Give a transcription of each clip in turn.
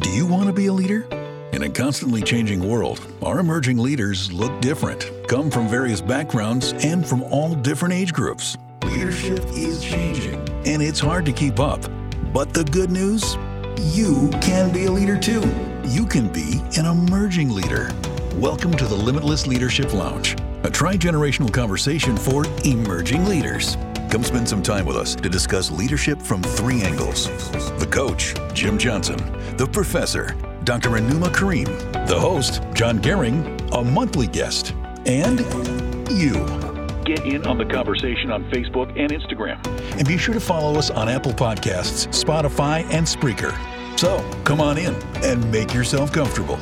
Do you want to be a leader? In a constantly changing world, our emerging leaders look different, come from various backgrounds, and from all different age groups. Leadership is changing, and it's hard to keep up. But the good news? You can be a leader too. You can be an emerging leader. Welcome to the Limitless Leadership Lounge, a tri generational conversation for emerging leaders. Come spend some time with us to discuss leadership from three angles the coach, Jim Johnson, the professor, Dr. Renuma Karim, the host, John Gehring, a monthly guest, and you. Get in on the conversation on Facebook and Instagram. And be sure to follow us on Apple Podcasts, Spotify, and Spreaker. So come on in and make yourself comfortable.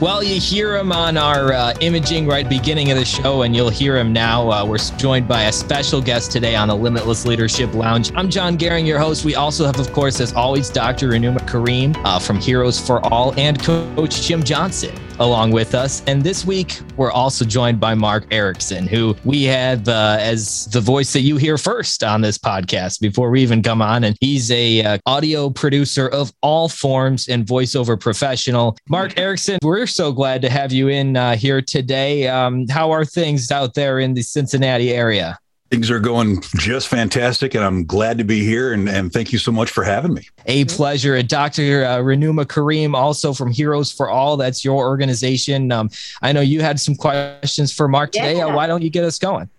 Well, you hear him on our uh, imaging right beginning of the show, and you'll hear him now. Uh, we're joined by a special guest today on the Limitless Leadership Lounge. I'm John Gehring, your host. We also have, of course, as always, Dr. Renuma Karim uh, from Heroes for All and Coach Jim Johnson along with us. And this week, we're also joined by Mark Erickson, who we have uh, as the voice that you hear first on this podcast before we even come on. And he's a uh, audio producer of all forms and voiceover professional. Mark Erickson, we're so glad to have you in uh, here today. Um, how are things out there in the Cincinnati area? Things are going just fantastic, and I'm glad to be here. And, and thank you so much for having me. A pleasure. Dr. Uh, Renuma Karim, also from Heroes for All, that's your organization. Um, I know you had some questions for Mark today. Yeah. Why don't you get us going?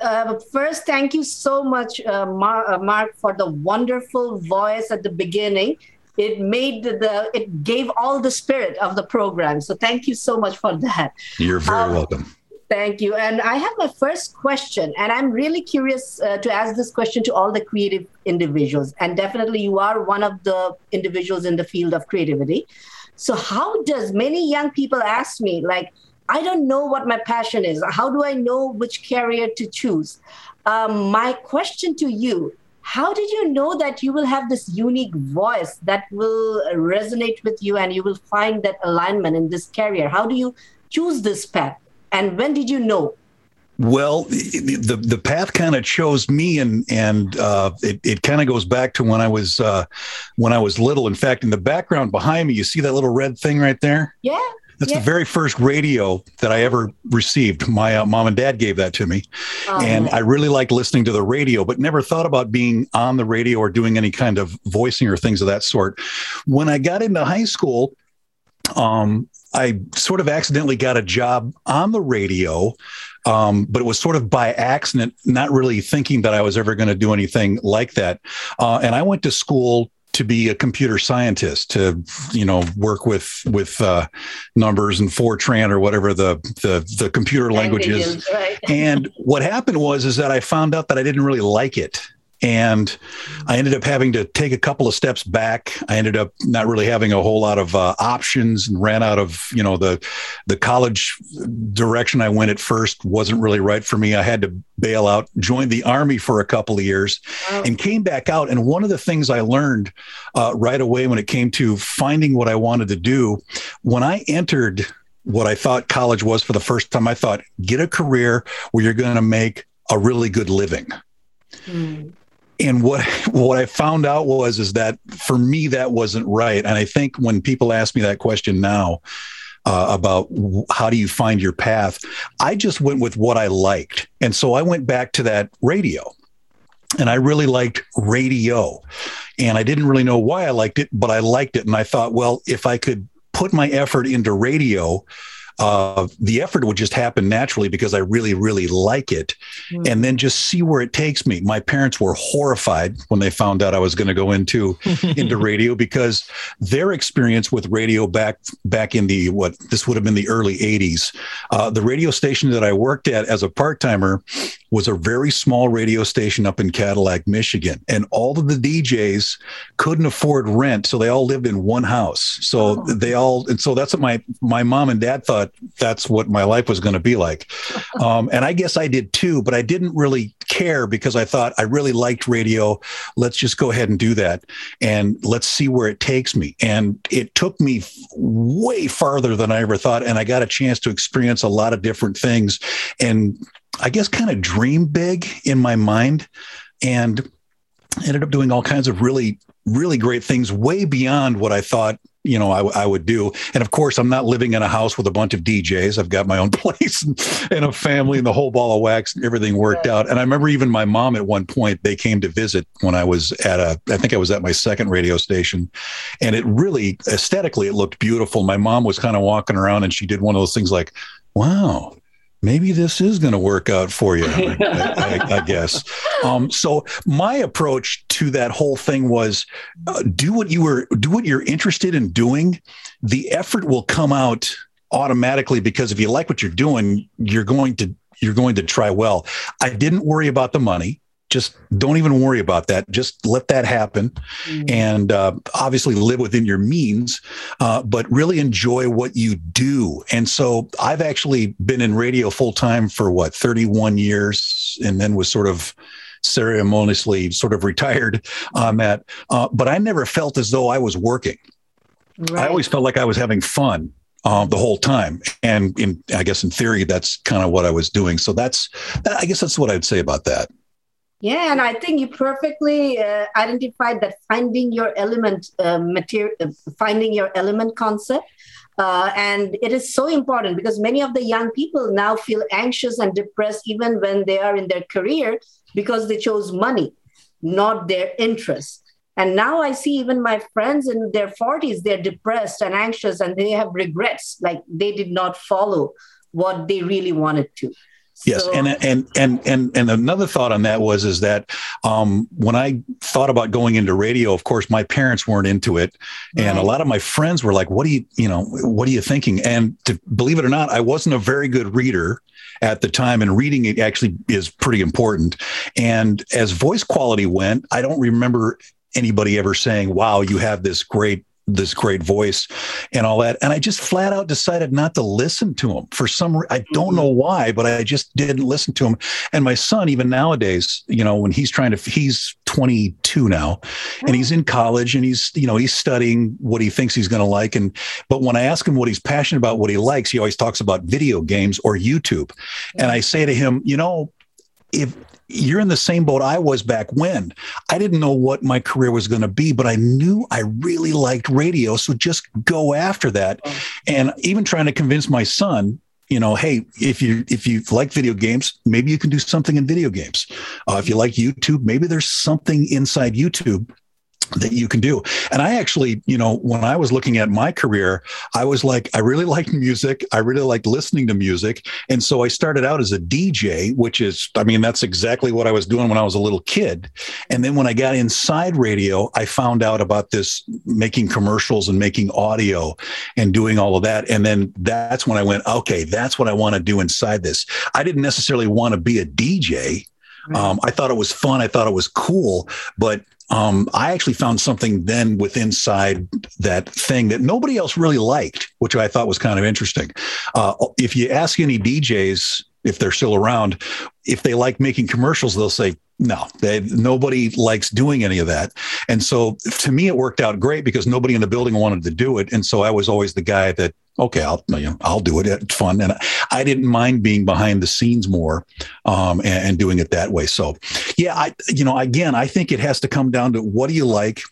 Uh, first, thank you so much, uh, Mar- uh, Mark, for the wonderful voice at the beginning. It made the, it gave all the spirit of the program. So thank you so much for that. You're very um, welcome. Thank you. And I have my first question, and I'm really curious uh, to ask this question to all the creative individuals. And definitely, you are one of the individuals in the field of creativity. So, how does many young people ask me, like, I don't know what my passion is. How do I know which career to choose? Um, my question to you how did you know that you will have this unique voice that will resonate with you and you will find that alignment in this career? How do you choose this path? And when did you know? Well, the the path kind of chose me, and and uh, it it kind of goes back to when I was uh, when I was little. In fact, in the background behind me, you see that little red thing right there. Yeah. That's yeah. the very first radio that I ever received. My uh, mom and dad gave that to me. Oh, and I really liked listening to the radio, but never thought about being on the radio or doing any kind of voicing or things of that sort. When I got into high school, um, I sort of accidentally got a job on the radio, um, but it was sort of by accident, not really thinking that I was ever going to do anything like that. Uh, and I went to school to be a computer scientist to you know work with with uh, numbers and Fortran or whatever the the, the computer language is. Right. and what happened was is that I found out that I didn't really like it and I ended up having to take a couple of steps back. I ended up not really having a whole lot of uh, options and ran out of, you know, the the college direction I went at first wasn't really right for me. I had to bail out, joined the army for a couple of years, wow. and came back out. And one of the things I learned uh, right away when it came to finding what I wanted to do, when I entered what I thought college was for the first time, I thought get a career where you're going to make a really good living. Mm and what what I found out was is that for me that wasn't right. And I think when people ask me that question now uh, about how do you find your path, I just went with what I liked, and so I went back to that radio, and I really liked radio, and I didn't really know why I liked it, but I liked it, and I thought, well, if I could put my effort into radio uh, the effort would just happen naturally because I really, really like it. Mm. And then just see where it takes me. My parents were horrified when they found out I was going to go into into radio because their experience with radio back back in the what this would have been the early 80s. Uh, the radio station that I worked at as a part timer was a very small radio station up in Cadillac, Michigan, and all of the DJs couldn't afford rent, so they all lived in one house. So oh. they all, and so that's what my my mom and dad thought that's what my life was going to be like, um, and I guess I did too, but I didn't really care because I thought I really liked radio. Let's just go ahead and do that, and let's see where it takes me. And it took me way farther than I ever thought, and I got a chance to experience a lot of different things, and I guess, kind of dream big in my mind and ended up doing all kinds of really, really great things way beyond what I thought you know I, I, would do. And of course i'm not living in a house with a bunch of djs i've got my own place and, and a family and the whole ball of wax and everything worked out. And i remember even my mom at one point they came to visit when i was at a i think i was at my second radio station. And it really aesthetically it looked beautiful. My mom was kind of walking around and she did one of those things like wow maybe this is going to work out for you, I, I, I guess. Um, so my approach to that whole thing was uh, do what you were, do what you're interested in doing. The effort will come out automatically because if you like what you're doing, you're going to, you're going to try well. I didn't worry about the money just don't even worry about that. Just let that happen, mm. and uh, obviously live within your means, uh, but really enjoy what you do. And so I've actually been in radio full time for what 31 years, and then was sort of ceremoniously sort of retired on that. Uh, but I never felt as though I was working. Right. I always felt like I was having fun. Um, the whole time, and in I guess in theory, that's kind of what I was doing. So that's, I guess that's what I'd say about that. Yeah, and I think you perfectly uh, identified that finding your element uh, material, uh, finding your element concept. Uh, and it is so important because many of the young people now feel anxious and depressed even when they are in their career because they chose money, not their interest. And now I see even my friends in their 40s, they're depressed and anxious and they have regrets, like they did not follow what they really wanted to. Yes, so, and and and and and another thought on that was is that um, when I thought about going into radio, of course, my parents weren't into it, and right. a lot of my friends were like, "What are you, you know, what are you thinking?" And to believe it or not, I wasn't a very good reader at the time, and reading it actually is pretty important. And as voice quality went, I don't remember anybody ever saying, "Wow, you have this great this great voice and all that. And I just flat out decided not to listen to him for some, I don't know mm-hmm. why, but I just didn't listen to him. And my son, even nowadays, you know, when he's trying to, he's 22 now and he's oh. in college and he's, you know, he's studying what he thinks he's going to like. And, but when I ask him what he's passionate about, what he likes, he always talks about video games or YouTube. And I say to him, you know, if you're in the same boat I was back when. I didn't know what my career was going to be, but I knew I really liked radio. So just go after that. And even trying to convince my son, you know, hey, if you if you like video games, maybe you can do something in video games. Uh, if you like YouTube, maybe there's something inside YouTube that you can do. And I actually, you know, when I was looking at my career, I was like, I really liked music. I really liked listening to music. And so I started out as a DJ, which is, I mean, that's exactly what I was doing when I was a little kid. And then when I got inside radio, I found out about this making commercials and making audio and doing all of that. And then that's when I went, okay, that's what I want to do inside this. I didn't necessarily want to be a DJ. Um, I thought it was fun. I thought it was cool, but um, I actually found something then with inside that thing that nobody else really liked, which I thought was kind of interesting. Uh, if you ask any DJs if they're still around, if they like making commercials, they'll say no. They, nobody likes doing any of that. And so to me, it worked out great because nobody in the building wanted to do it, and so I was always the guy that okay, I'll you know, I'll do it. It's fun, and I didn't mind being behind the scenes more um, and, and, doing it that way. So, yeah, I you know, again, I think it has to come down to what do you like,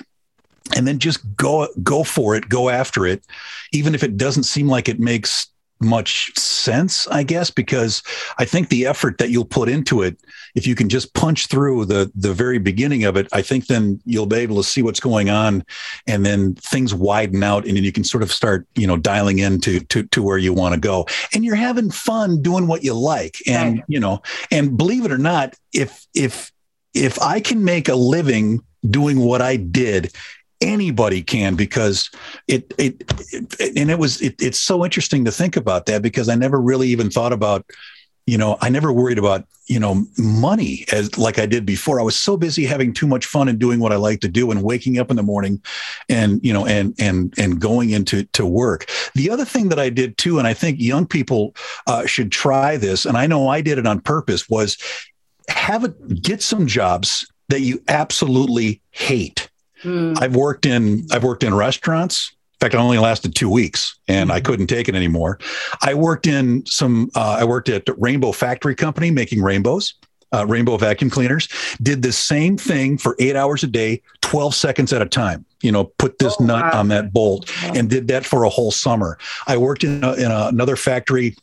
and then just go go for it, go after it, even if it doesn't seem like it makes much sense, I guess, because I think the effort that you'll put into it, if you can just punch through the the very beginning of it, I think then you'll be able to see what's going on, and then things widen out, and then you can sort of start, you know, dialing into to to where you want to go, and you're having fun doing what you like, and right. you know, and believe it or not, if if if I can make a living doing what I did anybody can because it, it, it and it was it, it's so interesting to think about that because I never really even thought about you know I never worried about you know money as like I did before. I was so busy having too much fun and doing what I like to do and waking up in the morning and you know and and and going into to work. The other thing that I did too and I think young people uh, should try this and I know I did it on purpose was have it get some jobs that you absolutely hate Mm. I've worked in I've worked in restaurants. In fact, I only lasted two weeks, and. I couldn't take it anymore. I worked in some. Uh, I worked at Rainbow Factory Company making rainbows. Uh, rainbow vacuum cleaners did the same thing for eight hours a day 12 seconds at a time you know put this oh, nut wow. on that bolt wow. and did that for a whole summer i worked in, a, in a, another factory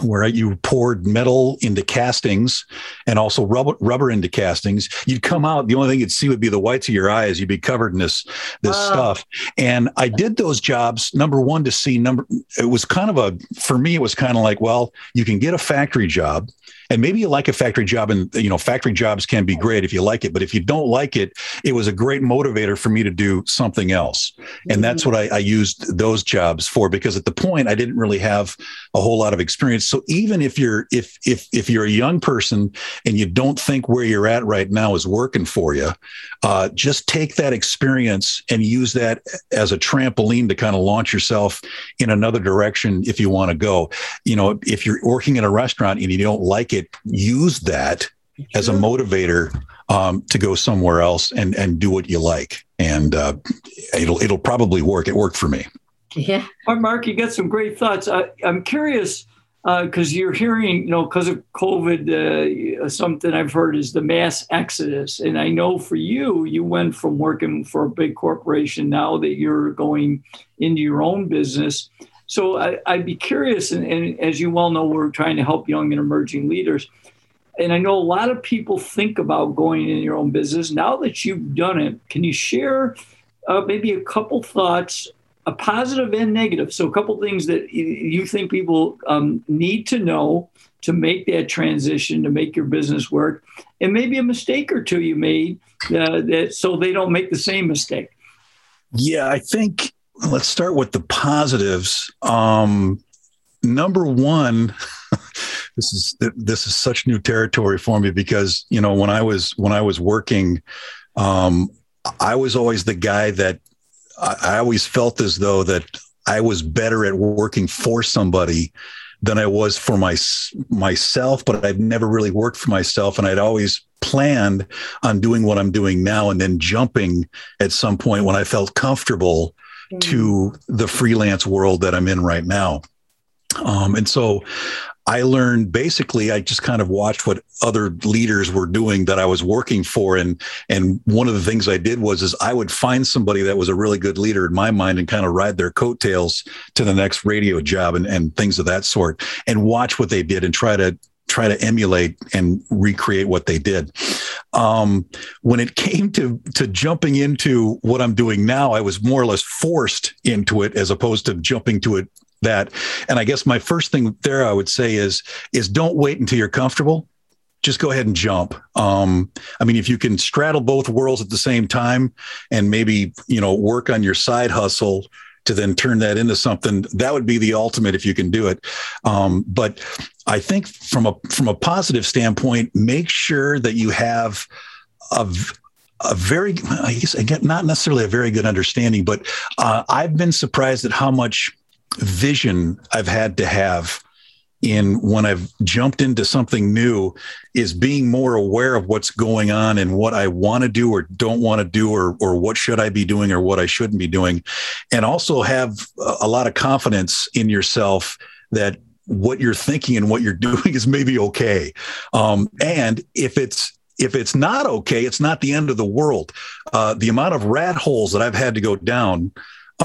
where you poured metal into castings and also rubber, rubber into castings you'd come out the only thing you'd see would be the whites of your eyes. You'd be covered in this this stuff. And i did those jobs number one to see number it was kind of a for me it was kind of like well you can get a factory job and maybe you like a factory job and you know factory jobs can be great if you like it but if you don't like it it was a great motivator for me to do something else. And that's what I, I, used those jobs for because at the point i didn't really have a whole lot of experience. So even if you're if if if you're a young person and you don't think where you're at right now is working for you uh, just take that experience and use that as a trampoline to kind of launch yourself in another direction if you want to go. You know if you're working in a restaurant and you don't like it it use that as a motivator um, to go somewhere else and and do what you like, and uh, it'll it'll probably work. It worked for me. Yeah, Mark, you got some great thoughts. I, I'm curious because uh, you're hearing, you know, because of COVID, uh, something I've heard is the mass exodus. And I know for you, you went from working for a big corporation now that you're going into your own business. So I, would be curious, and, and, as you well know, we're trying to help young and emerging leaders. And I know a lot of people think about going in your own business. Now that you've done it, can you share uh, maybe a couple thoughts, a positive and negative? So a couple things that you think people um, need to know to make that transition, to make your business work, and maybe a mistake or two you made uh, that so they don't make the same mistake. Yeah, I think let's start with the positives. Um, number one, this is this is such new territory for me because you know when I was when I was working, um, I was always the guy that I, I always felt as though that I was better at working for somebody than I was for my myself, but I've never really worked for myself, and I'd always planned on doing what I'm doing now, and then jumping at some point when I felt comfortable to the freelance world that I'm in right now. Um, and so I learned basically, I just kind of watched what other leaders were doing that I was working for. And, and one of the things I did was, is I would find somebody that was a really good leader in my mind and kind of ride their coattails to the next radio job and, and things of that sort and watch what they did and try to try to emulate and recreate what they did. Um, when it came to to jumping into what I'm doing now, I was more or less forced into it as opposed to jumping to it that. And I guess my first thing there I would say is is don't wait until you're comfortable. Just go ahead and jump. Um, I mean, if you can straddle both worlds at the same time and maybe you know work on your side hustle to then turn that into something that would be the ultimate if you can do it. Um, but i think from a from a positive standpoint make sure that you have a a very, I guess, again, not necessarily a very good understanding, but uh, I've been surprised at how much vision I've had to have in when I've jumped into something new is being more aware of what's going on and what I want to do or don't want to do or or what should I be doing or what I shouldn't be doing. And also have a lot of confidence in yourself that what you're thinking and what you're doing is maybe okay. Um, and if it's if it's not okay it's not the end of the world. Uh, the amount of rat holes that I've had to go down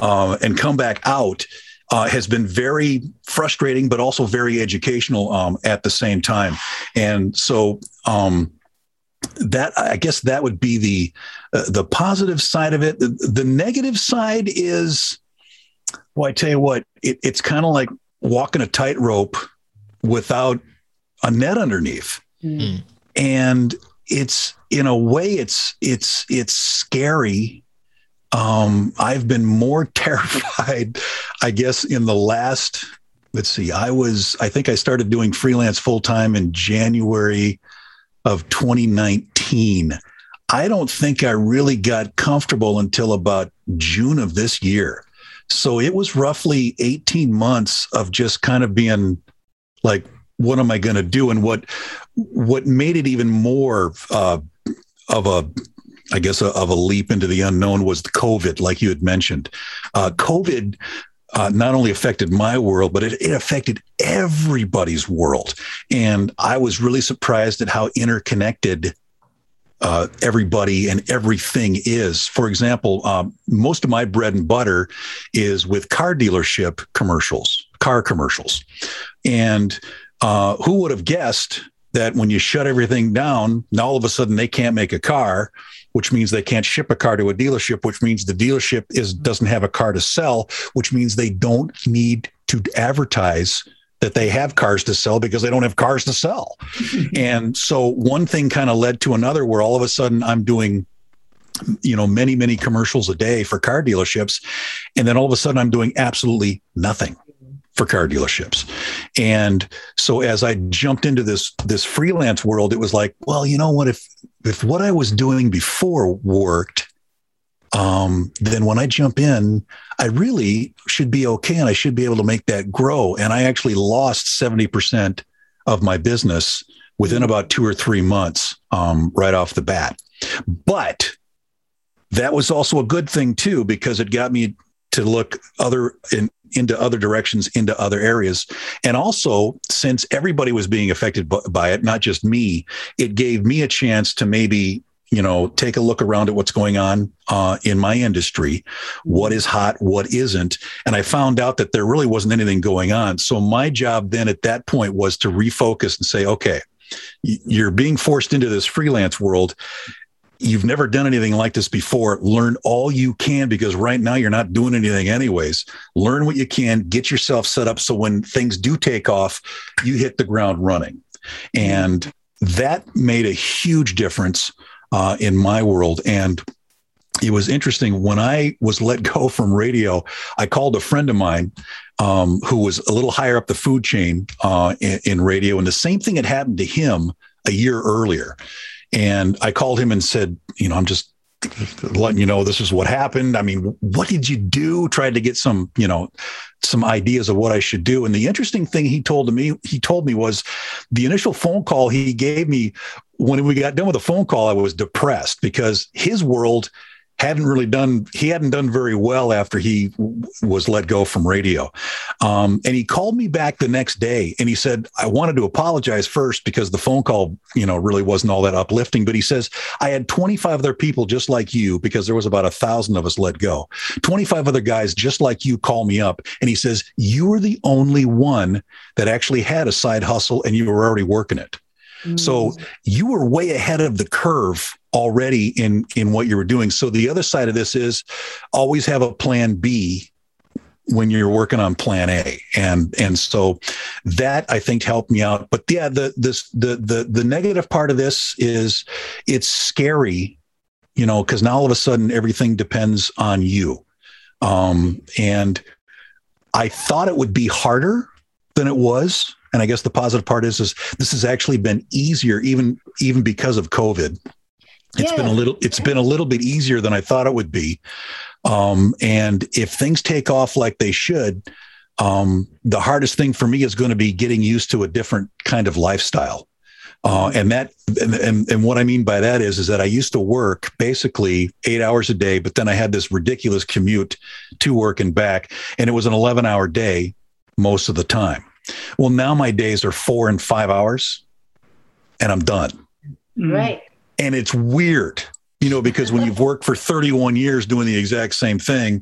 uh, and come back out uh, has been very frustrating, but also very educational um, at the same time. And so, um, that I guess that would be the uh, the positive side of it. The, the, negative side is, well, I tell you what, it, it's kind of like walking a tightrope without a net underneath, mm. and it's in a way it's it's it's scary. Um, I've been more terrified, I guess, in the last. Let's see. I was. I think I started doing freelance full time in January of 2019. I don't think I really got comfortable until about June of this year. So it was roughly 18 months of just kind of being like, what am I going to do? And what what made it even more uh, of a I guess a, of a leap into the unknown was the COVID, like you had mentioned. Uh, COVID uh, not only affected my world, but it, it affected everybody's world. And I was really surprised at how interconnected uh, everybody and everything is. For example, um, most of my bread and butter is with car dealership commercials, car commercials. And uh, who would have guessed that when you shut everything down, now all of a sudden they can't make a car? Which means they can't ship a car to a dealership, which means the dealership is mm-hmm. doesn't have a car to sell, which means they don't need to advertise that they have cars to sell because they don't have cars to sell. and so one thing kind of led to another where all of a sudden I'm doing you know many many commercials a day for car dealerships. And then all of a sudden I'm doing absolutely nothing for car dealerships. And so as I jumped into this this freelance world, it was like, well, you know what? If if what I was doing before worked, um, then when I jump in, I really should be okay, and I should be able to make that grow. And I actually lost seventy percent of my business within about two or three months, um, right off the bat. But that was also a good thing too, because it got me to look other in, into other directions, into other areas. And also, since everybody was being affected by it, not just me, it gave me a chance to maybe you know take a look around at what's going on uh, in my industry. What is hot? What isn't? And i found out that there really wasn't anything going on. So my job then at that point was to refocus and say okay you're being forced into this freelance world you've never done anything like this before, learn all you can because right now you're not doing anything anyways. Learn what you can, get yourself set up so when things do take off, you hit the ground running. And that made a huge difference uh, in my world. And it was interesting when I was let go from radio. I called a friend of mine um, who was a little higher up the food chain uh, in, in radio, and the same thing had happened to him a year earlier. And I called him and said, you know, I'm just letting you know this is what happened. I mean, what did you do? Tried to get some, you know, some ideas of what I should do. And the interesting thing he told to me, he told me was the initial phone call he gave me when we got done with the phone call, I was depressed because his world hadn't really done he hadn't done very well after he was let go from radio. Um, and he called me back the next day and he said i wanted to apologize first because the phone call you know really wasn't all that uplifting but he says i had 25 other people just like you because there was about a thousand of us let go. 25 other guys just like you call me up. And he says you were the only one that actually had a side hustle and you were already working it. So mm. you were way ahead of the curve already in in what you were doing. So the other side of this is always have a plan B when you're working on plan A. And and so that I think helped me out. But yeah, the this the the the negative part of this is it's scary, you know, because now all of a sudden everything depends on you. Um, and I thought it would be harder than it was and I guess the positive part is, is this has actually been easier, even even because of COVID. It's yeah. been a little it's been a little bit easier than I thought it would be. Um, and if things take off like they should, um, the hardest thing for me is going to be getting used to a different kind of lifestyle. Uh, and that and, and, and what I mean by that is is that I used to work basically eight hours a day, but then I had this ridiculous commute to work and back, and it was an eleven hour day most of the time. Well, now my days are four and five hours and I'm done. Mm. Right. And it's weird, you know, because when you've worked for 31 years doing the exact same thing,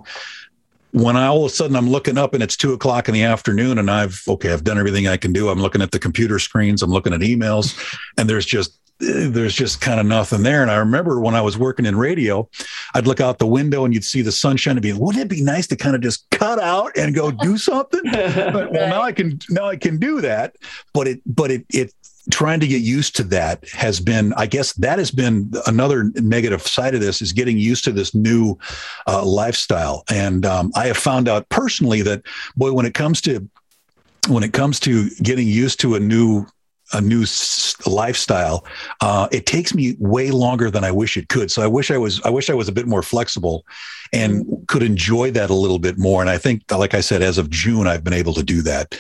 when I all of a sudden I'm looking up and it's two o'clock in the afternoon and I've okay, I've done everything I can do. I'm looking at the computer screens, I'm looking at emails, and there's just there's just kind of nothing there. And I remember when I was working in radio, I'd look out the window and you'd see the sunshine and be, wouldn't it be nice to kind of just cut out and go do something? but, well, now I can now I can do that. But it but it it trying to get used to that has been i guess that has been another negative side of this is getting used to this new uh, lifestyle and um, i have found out personally that boy when it comes to when it comes to getting used to a new a new lifestyle, uh, it takes me way longer than I wish it could. So I wish I was I wish I was a bit more flexible and could enjoy that a little bit more. And I think, like I said, as of June, I've been able to do that.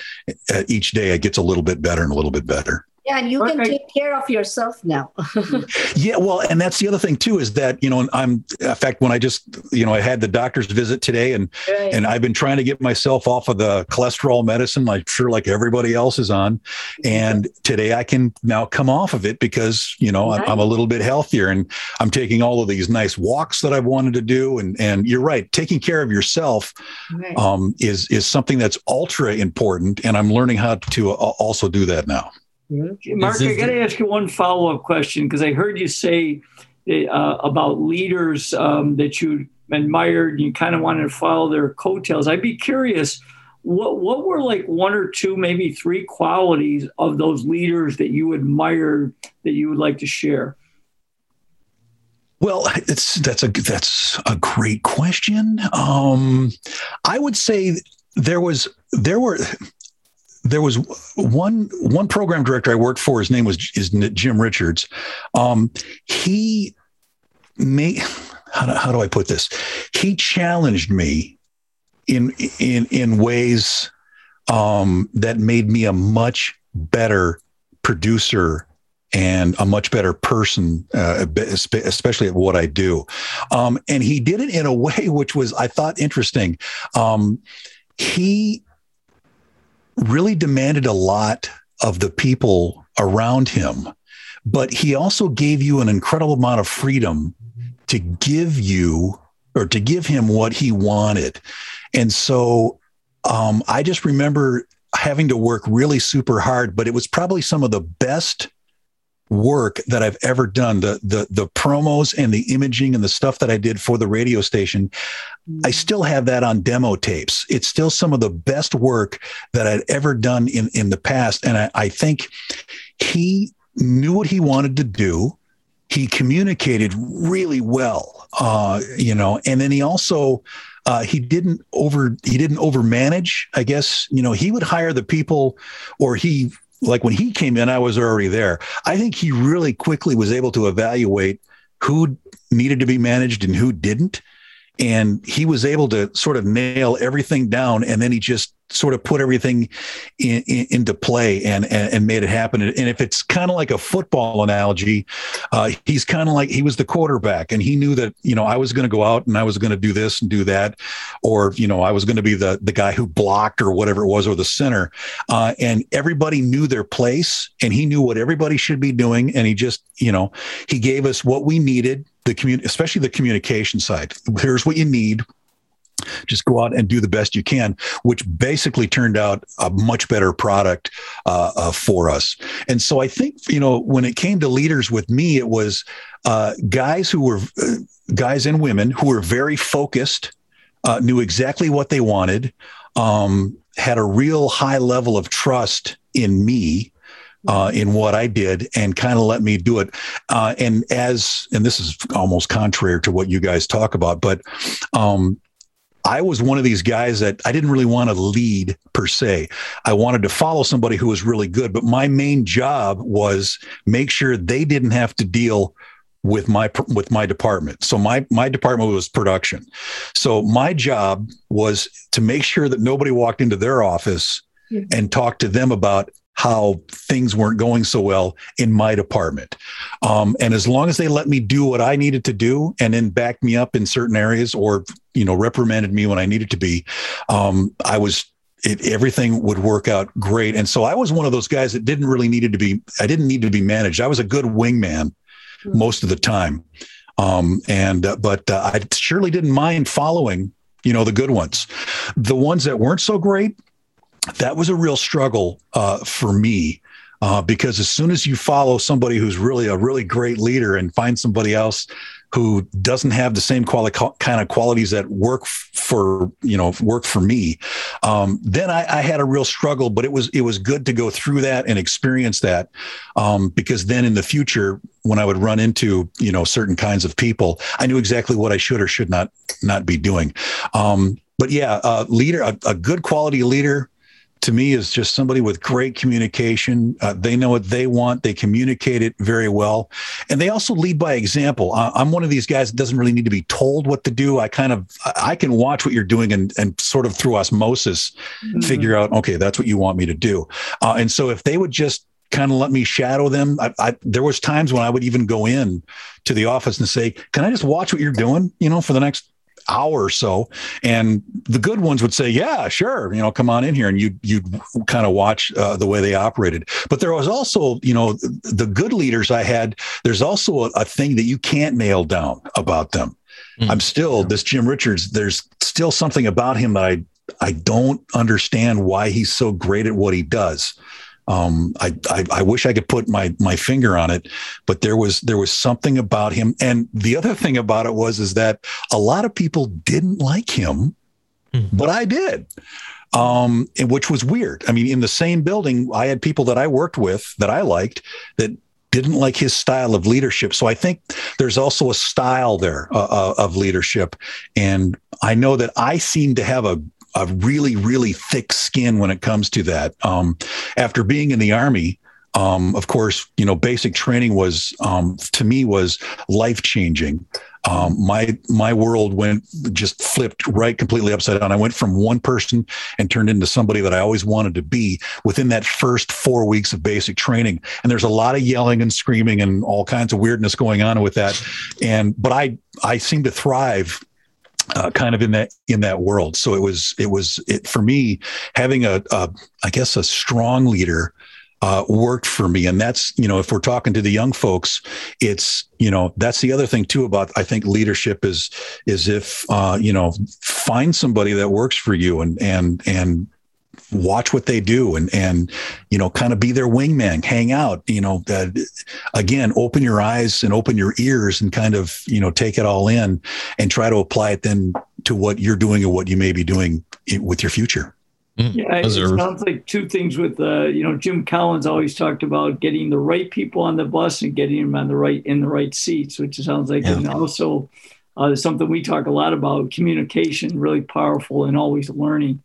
Uh, each day, it gets a little bit better and a little bit better. Yeah, and you can take care of yourself now. yeah, well, and that's the other thing too is that you know I'm in fact when I just you know I had the doctor's visit today and right. and I've been trying to get myself off of the cholesterol medicine like sure like everybody else is on, and today I can now come off of it because you know I'm, I'm, a little bit healthier and I'm taking all of these nice walks that I've wanted to do and and you're right taking care of yourself right. um, is is something that's ultra important and I'm learning how to uh, also do that now. Mark, I got to ask you one follow up question because I heard you say uh, about leaders um, that you admired and you kind of wanted to follow their coattails. I'd be curious, what what were like one or two, maybe three qualities of those leaders that you admired that you would like to share? Well, it's that's a that's a great question. Um, I would say there was there were there was one one program director I worked for. His name was is Jim Richards. Um, he made how do, how do I put this? He challenged me in in in ways um, that made me a much better producer and a much better person, uh, especially at what I do. Um, and he did it in a way which was I thought interesting. Um, he really demanded a lot of the people around him, but he also gave you an incredible amount of freedom to give you or to give him what he wanted. And so um, I just remember having to work really super hard, but it was probably some of the best work that I've ever done. The the the promos and the imaging and the stuff that I did for the radio station, I mm. still have that on demo tapes. It's still some of the best work that I'd ever done in in the past, and I, I think he knew what he wanted to do. He communicated really well, uh, you know, and then he also. Uh, he didn't over he didn't overmanage i guess you know he would hire the people or he like when he came in, I was already there. I think he really quickly was able to evaluate who needed to be managed and who didn't. And he was able to sort of nail everything down. And then he just sort of put everything in, in, into play and, and, and made it happen. And if it's kind of like a football analogy, uh, he's kind of like he was the quarterback, and he knew that you know I was going to go out and I was going to do this and do that, or you know I was going to be the the guy who blocked or whatever it was, or the center. Uh, and everybody knew their place, and he knew what everybody should be doing, and he just you know he gave us what we needed the commun- especially the communication side. Here's what you need just go out and do the best you can, which basically turned out a much better product uh, uh, for us. And so I think, you know, when it came to leaders with me, it was uh, guys who were uh, guys and women who were very focused, uh, knew exactly what they wanted, um, had a real high level of trust in me. Uh, in what I did and kind of let me do it. Uh, and as, and this is almost contrary to what you guys talk about, but um, I was one of these guys that I didn't really want to lead per se. I wanted to follow somebody who was really good, but my main job was make sure they didn't have to deal with my with my department. So my my department was production. So my job was to make sure that nobody walked into their office and talked to them about how things weren't going so well in my department. Um, and as long as they let me do what I needed to do and then backed me up in certain areas or, you know, reprimanded me when I needed to be, um, I was it, everything would work out great. And so I was one of those guys that didn't really needed to be, I didn't need to be managed. I was a good wingman mm-hmm. most of the time. Um, and, uh, but uh, I surely didn't mind following you know the good ones The ones that weren't so great, that was a real struggle uh, for me. Uh, because as soon as you follow somebody who's really a really great leader and find somebody else who doesn't have the same quali- kind of qualities that work for you know work for me um, then I, I, had a real struggle but it was it was good to go through that and experience that um, because then in the future when i would run into you know certain kinds of people i knew exactly what i should or should not not be doing um, but yeah uh, leader a, a good quality leader to me is just somebody with great communication. Uh, they know what they want. They communicate it very well, and they also lead by example. Uh, I'm one of these guys that doesn't really need to be told what to do. I kind of I can watch what you're doing and and sort of through osmosis mm-hmm. figure out okay that's what you want me to do. Uh, and so if they would just kind of let me shadow them. I, I, there was times when I would even go in to the office and say, "Can I just watch what you're doing?" You know, for the next hour or so. And the good ones would say yeah sure you know come on in here. And you you'd kind of watch uh, the way they operated. But there was also you know the good leaders i had there's also a, a thing that you can't nail down about them. Mm-hmm. i'm still this jim richards there's still something about him that i i don't understand why he's so great at what he does um, I, I, I wish I could put my my finger on it, but there was there was something about him. And the other thing about it was is that a lot of people didn't like him, mm. but I did. Um, which was weird. I mean, in the same building, I had people that I worked with that I liked that didn't like his style of leadership. So I think there's also a style there uh, uh of leadership. And I know that I seem to have a a really, really thick skin when it comes to that. Um, after being in the army, um, of course, you know, basic training was um, to me was life changing. Um, my my world went just flipped right completely upside down. I went from one person and turned into somebody that I always wanted to be within that first four weeks of basic training. And there's a lot of yelling and screaming and all kinds of weirdness going on with that. And but I I seem to thrive uh, kind of in that in that world. So it was it was it for me having a, a I guess a strong leader uh, worked for me, and that's you know if we're talking to the young folks, it's you know that's the other thing too about I think leadership is is if uh, you know find somebody that works for you and and and watch what they do and and you know kind of be their wingman hang out you know that again open your eyes and open your ears and kind of you know take it all in and try to apply it then to what you're doing and what you may be doing with your future mm. yeah, it sounds like two things with uh, you know Jim Collins always talked about getting the right people on the bus and getting them on the right in the right seats, which sounds like yeah. and also uh, something we talk a lot about communication, really powerful and always learning.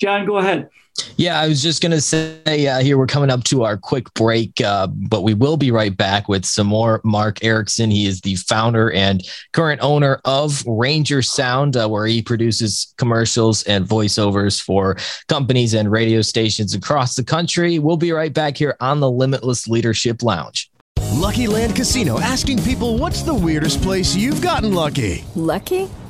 John, go ahead. Yeah, I was just going to say uh, here we're coming up to our quick break, uh, but we will be right back with some more Mark Erickson. He is the founder and current owner of Ranger Sound, uh, where he produces commercials and voiceovers for companies and radio stations across the country. We'll be right back here on the Limitless Leadership Lounge. Lucky Land Casino asking people what's the weirdest place you've gotten lucky? Lucky?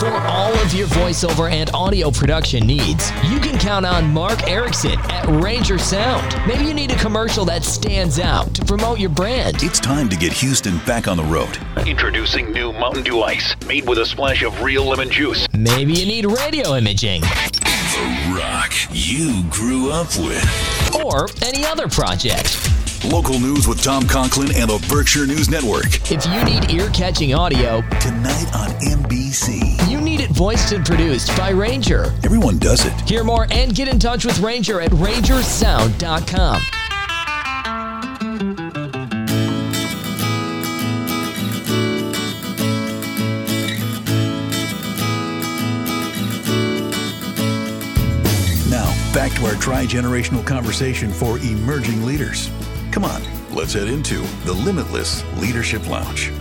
For all of your voiceover and audio production needs, you can count on Mark Erickson at Ranger Sound. Maybe you need a commercial that stands out to promote your brand. It's time to get Houston back on the road. Introducing new Mountain Dew Ice, made with a splash of real lemon juice. Maybe you need radio imaging. The rock you grew up with. Or any other project. Local news with Tom Conklin and the Berkshire News Network. If you need ear catching audio, Tonight on NBC. you need it voiced and produced by Ranger. Everyone does it. Hear more and get in touch with Ranger at rangersound.com. Now, back to our tri generational conversation for emerging leaders. Come on, let's head into the Limitless Leadership Lounge.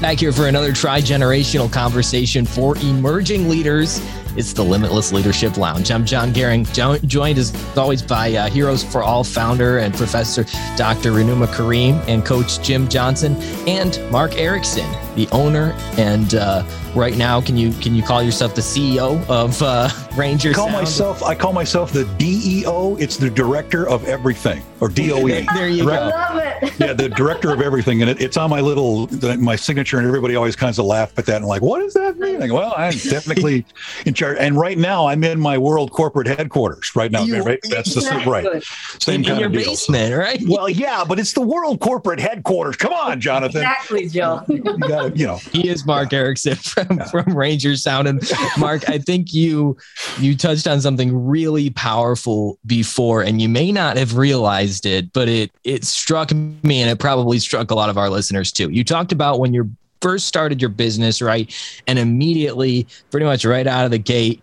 Back here for another tri generational conversation for emerging leaders. It's the Limitless Leadership Lounge. I'm John Gehring, joined as always by uh, Heroes for All founder and professor Dr. Renuma Kareem and coach Jim Johnson and Mark Erickson, the owner and uh, right now can you can you call yourself the CEO of uh, Ranger? I call Sound? myself I call myself the DEO. It's the director of everything, or DOE. There you Direct- go. Love it. yeah, the director of everything, and it, it's on my little my signature, and everybody always kinds of laugh at that and like, what does that mean? I go, well, I'm technically in charge, and right now I'm in my world corporate headquarters. Right now, You- right? That's the same, right. Same in, in kind your of deal. basement, right? Well, yeah, but it's the world corporate headquarters. Come on, Jonathan. Exactly, Joe. You gotta, you know. He is Mark Erickson from, from Ranger Sound. And Mark, I think you you touched on something really powerful before, and you may not have realized it, but it it struck me and it probably struck a lot of our listeners too. You talked about when you first started your business, right? And immediately, pretty much right out of the gate,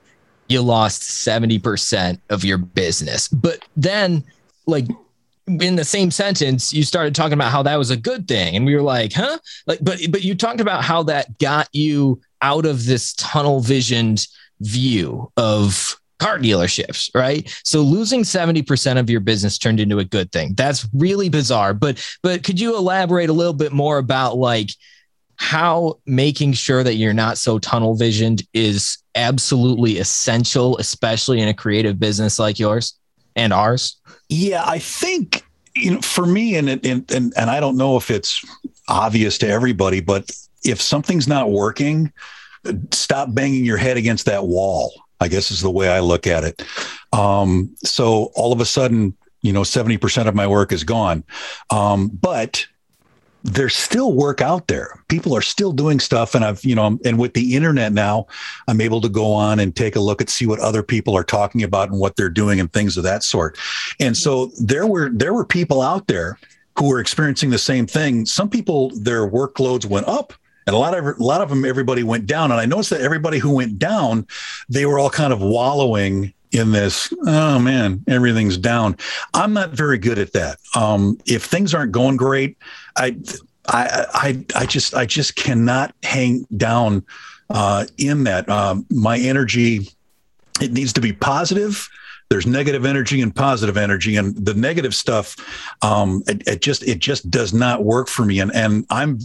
you lost 70% of your business. But then like in the same sentence you started talking about how that was a good thing and we were like huh like but but you talked about how that got you out of this tunnel visioned view of car dealerships right so losing 70% of your business turned into a good thing that's really bizarre but but could you elaborate a little bit more about like how making sure that you're not so tunnel visioned is absolutely essential especially in a creative business like yours and ours Yeah, I think you know for me, and and and and I don't know if it's obvious to everybody, but if something's not working, stop banging your head against that wall. I guess is the way I look at it. Um, so all of a sudden, you know, seventy percent of my work is gone, um, but there's still work out there. People are still doing stuff. And I've, you know, and with the internet now, I'm able to go on and take a look at see what other people are talking about and what they're doing and things of that sort. And so there were there were people out there who were experiencing the same thing. Some people their workloads went up. And a lot of a lot of them, everybody went down. And I noticed that everybody who went down, they were all kind of wallowing in this oh man everything's down i'm not very good at that um if things aren't going great i i i, I just i just cannot hang down uh in that. Um my energy it needs to be positive. There's negative energy and positive energy and the negative stuff um it, it just it just does not work for me. And and i'm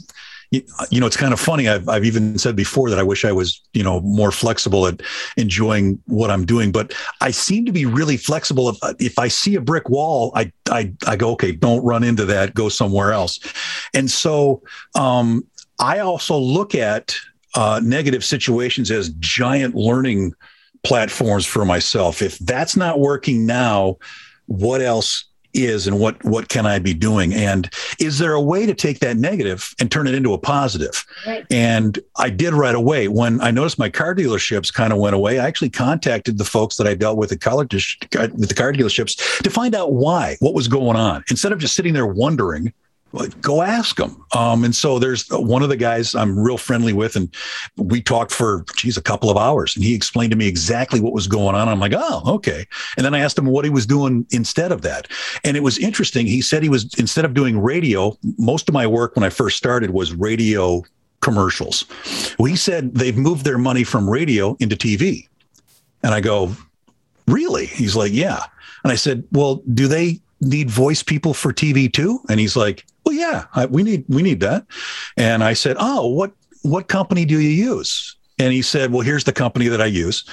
you know, it's kind of funny. I've, I've even said before that I wish I was, you know, more flexible at enjoying what I'm doing, but I seem to be really flexible. If, if I see a brick wall, I, I, I go, okay, don't run into that, go somewhere else. And so, um, I also look at, uh, negative situations as giant learning platforms for myself. If that's not working now, what else is and what what can I be doing? And is there a way to take that negative and turn it into a positive? Right. And I did right away. When I noticed my car dealerships kind of went away, I actually contacted the folks that I dealt with at college uh, with the car dealerships to find out why, what was going on. Instead of just sitting there wondering, go ask them. Um, and so there's one of the guys I'm real friendly with, and we talked for, geez, a couple of hours. And he explained to me exactly what was going on. I'm like, oh, okay. And then I asked him what he was doing instead of that. And it was interesting. He said he was, instead of doing radio, most of my work when I first started was radio commercials. Well, he said they've moved their money from radio into TV. And I go, really? He's like, yeah. And I said, well, do they need voice people for TV too? And he's like, well, yeah, I, we need we need that. And I said, oh, what what company do you use? And he said, well, here's the company that I use.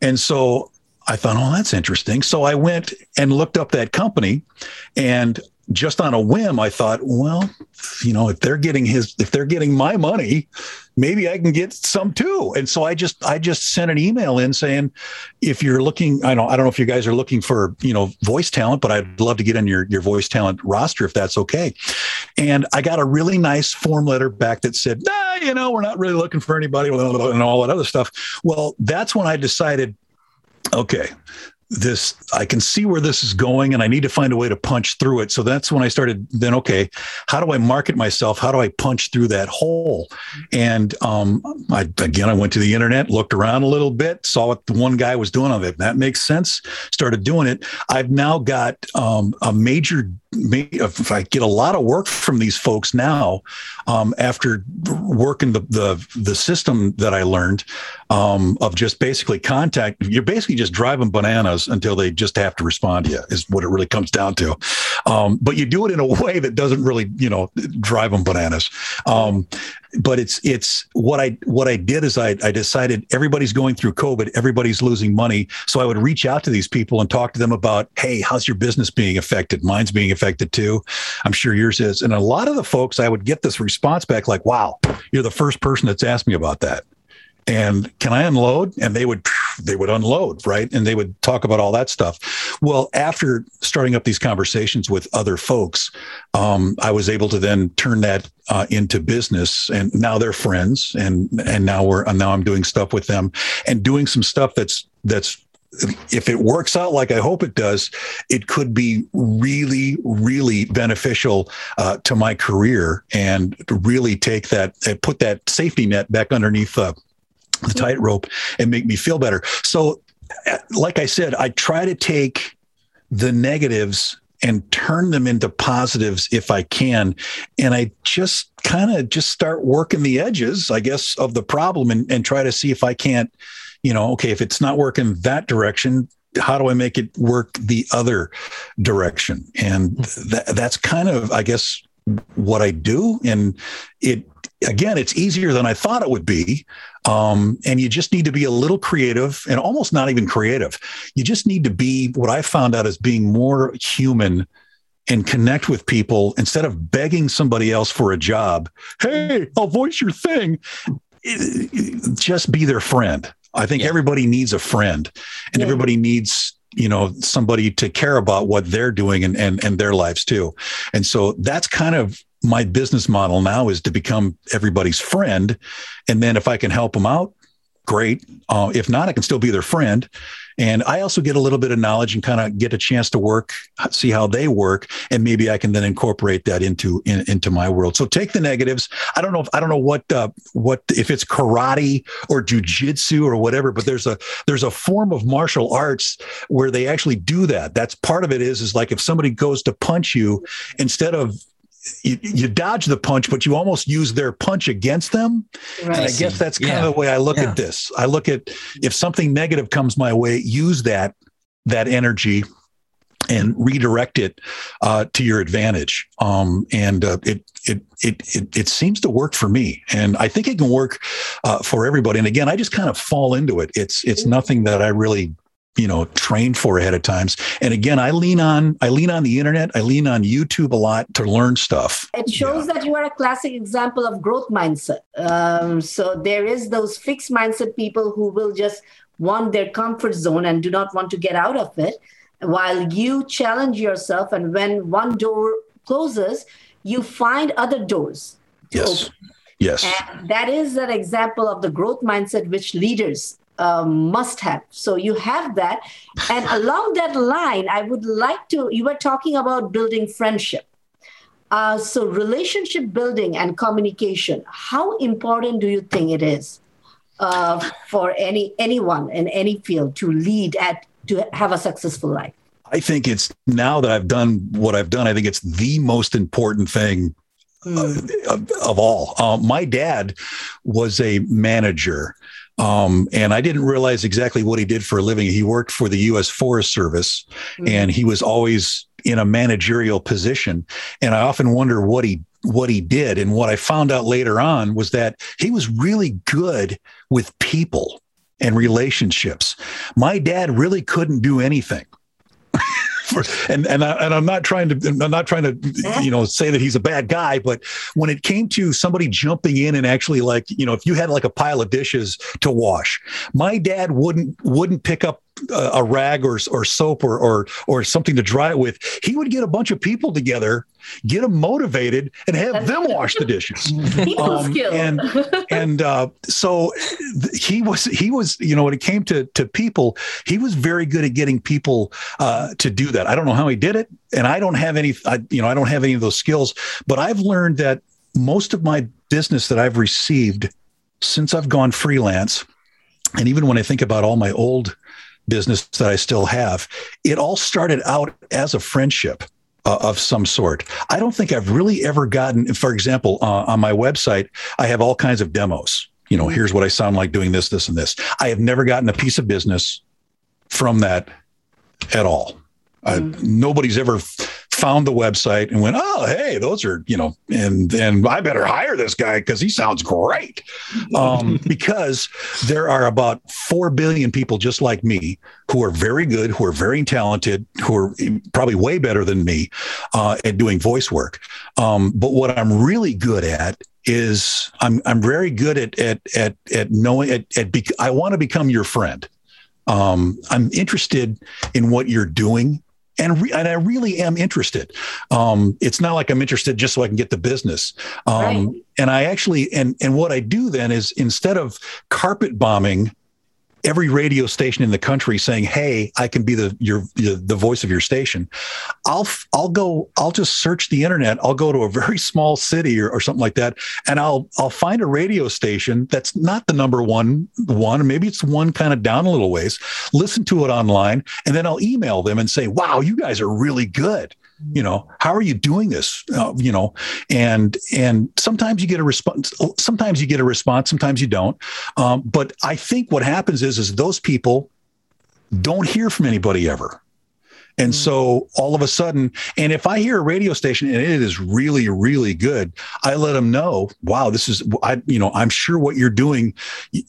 And so I thought, oh, that's interesting. So I went and looked up that company, and just on a whim, I thought, well, you know, if they're getting his, if they're getting my money, maybe I can get some too. And so I just, I just sent an email in saying, if you're looking, I don't, I don't know if you guys are looking for, you know, voice talent, but I'd love to get on your, your voice talent roster if that's okay. And I got a really nice form letter back that said, nah, you know, we're not really looking for anybody and all that other stuff. Well, that's when I decided, okay, this i can see where this is going and i need to find a way to punch through it. So that's when i started then okay how do i market myself? How do i punch through that hole? And um, I, again i went to the internet looked around a little bit saw what the one guy was doing. On it that makes sense. Started doing it. I've now got um, a major if I get a lot of work from these folks now, um, after working the, the the system that I learned um, of just basically contact, you're basically just driving bananas until they just have to respond to you. Is what it really comes down to. Um, but you do it in a way that doesn't really, you know, drive them bananas. But it's it's what I what I did is I I decided everybody's going through COVID, everybody's losing money, so I would reach out to these people and talk to them about, hey, how's your business being affected? Mine's being affected too. I'm sure yours is. And a lot of the folks, I would get this response back like, wow, you're the first person that's asked me about that and can I unload? And they would they would unload, right? And they would talk about all that stuff. Well, after starting up these conversations with other folks, um, I was able to then turn that uh, into business, and now they're friends, and and now we're and now I'm doing stuff with them, and doing some stuff that's that's if it works out like I hope it does, it could be really, really beneficial uh, to my career and really take that, put that safety net back underneath uh, the tightrope and make me feel better. So, uh, like I said, I try to take the negatives and turn them into positives if I can. And I just kind of just start working the edges, I guess, of the problem and, and try to see if I can't, you know, okay, if it's not working that direction, how do I make it work the other direction? And that, that's kind of, I guess, what I do. And it, again, it's easier than I thought it would be. Um, and you just need to be a little creative and almost not even creative. You just need to be what I found out as being more human and connect with people instead of begging somebody else for a job. Hey, I'll voice your thing. Just be their friend. I think yeah. everybody needs a friend and yeah. everybody needs you know somebody to care about what they're doing and, and and their lives too and so that's kind of my business model now is to become everybody's friend. And then if I can help them out, great. Uh, if not, I can still be their friend. And I also get a little bit of knowledge and kind of get a chance to work, see how they work, and maybe I can then incorporate that into in, into my world. So take the negatives. I don't know if I don't know what uh, what if it's karate or jujitsu or whatever, but there's a there's a form of martial arts where they actually do that. That's part of it. Is is like if somebody goes to punch you, instead of you, you, dodge the punch, but you almost use their punch against them. Right. And I guess that's kind yeah. of the way I look yeah. at this. I look at if something negative comes my way, use that that energy and redirect it uh, to your advantage. Um, and uh, it, it, it it it seems to work for me, and I think it can work uh, for everybody. And again, I just kind of fall into it. It's it's nothing that I really you know trained for ahead of times. And again i lean on i lean on the internet. I lean on youtube a lot to learn stuff. It shows yeah. that you are a classic example of growth mindset. Um, so there is those fixed mindset people who will just want their comfort zone and do not want to get out of it. While you challenge yourself and when one door closes you find other doors yes. open. yes. And that is an example of the growth mindset which leaders um, must have. So you have that. And along that line, I would like to, you were talking about building friendship. Uh, so relationship building and communication, how important do you think it is uh, for any anyone in any field to lead at to have a successful life? I think it's now that I've done what I've done, I think it's the most important thing mm. of, of, all. Uh, my dad was a manager um, and I didn't realize exactly what he did for a living. He worked for the U.S. Forest Service, mm-hmm. and he was always in a managerial position. And I often wonder what he what he did. And what I found out later on was that he was really good with people and relationships. My dad really couldn't do anything. For, and and, I, and I'm not trying to I'm not trying to you know say that he's a bad guy, but when it came to somebody jumping in and actually like you know if you had like a pile of dishes to wash, my dad wouldn't wouldn't pick up a rag or or soap or or or something to dry it with. He would get a bunch of people together, get them motivated, and have them wash the dishes. Um, and and uh, so he was he was you know when it came to to people, he was very good at getting people uh, to do that. I don't know how he did it, and I don't have any I, you know I don't have any of those skills, but I've learned that most of my business that I've received since I've gone freelance, and even when I think about all my old business that I still have, it all started out as a friendship. Uh, of some sort. I don't think I've really ever gotten, for example, uh, on my website, I have all kinds of demos. You know, here's what I sound like doing this, this, and this. I have never gotten a piece of business from that at all. Mm-hmm. nobody's ever found the website and went, oh, hey, those are, you know, and and I better hire this guy because he sounds great. Um, because there are about four billion people just like me who are very good, who are very talented, who are probably way better than me uh, at doing voice work. Um, but what I'm really good at is I'm I'm very good at at at at knowing at, at bec- I want to become your friend. Um, I'm interested in what you're doing and re- and I really am interested. Um, it's not like I'm interested just so I can get the business. Um, right. And I actually and and what I do then is instead of carpet bombing every radio station in the country saying, "Hey, I can be the your the voice of your station," I'll I'll go I'll just search the internet. I'll go to a very small city or, or something like that, and I'll I'll find a radio station that's not the number one one, maybe it's one kind of down a little ways. Listen to it online, and then I'll email them and say, "Wow, you guys are really good." You know how are you doing this? Uh, you know and and sometimes you get a response sometimes you get a response sometimes you don't. Um, but i think what happens is is those people don't hear from anybody ever and so all of a sudden, and if I hear a radio station and it is really, really good, I let them know, wow, this is, I, you know, I'm sure what you're doing,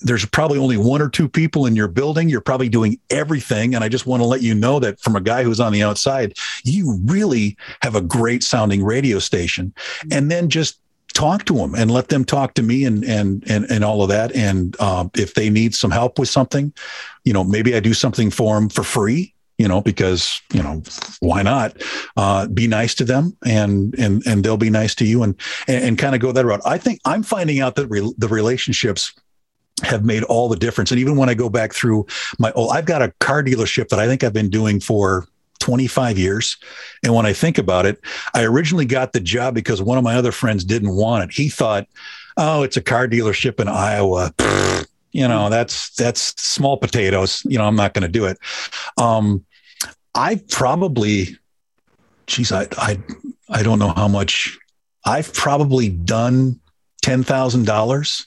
there's probably only one or two people in your building. You're probably doing everything. And I just want to let you know that from a guy who's on the outside, you really have a great sounding radio station. And then just talk to them and let them talk to me and and and, and all of that and uh, if they need some help with something you know maybe i do something for them for free you know, because you know why not? Uh, be nice to them, and and and they'll be nice to you, and and, and kind of go that route. I think I'm finding out that re- the relationships have made all the difference. And even when I go back through my, oh, I've got a car dealership that I think I've been doing for 25 years. And when I think about it, I originally got the job because one of my other friends didn't want it. He thought, oh, it's a car dealership in Iowa you know that's that's small potatoes you know i'm not going to do it um i probably geez i i i don't know how much i've probably done $10000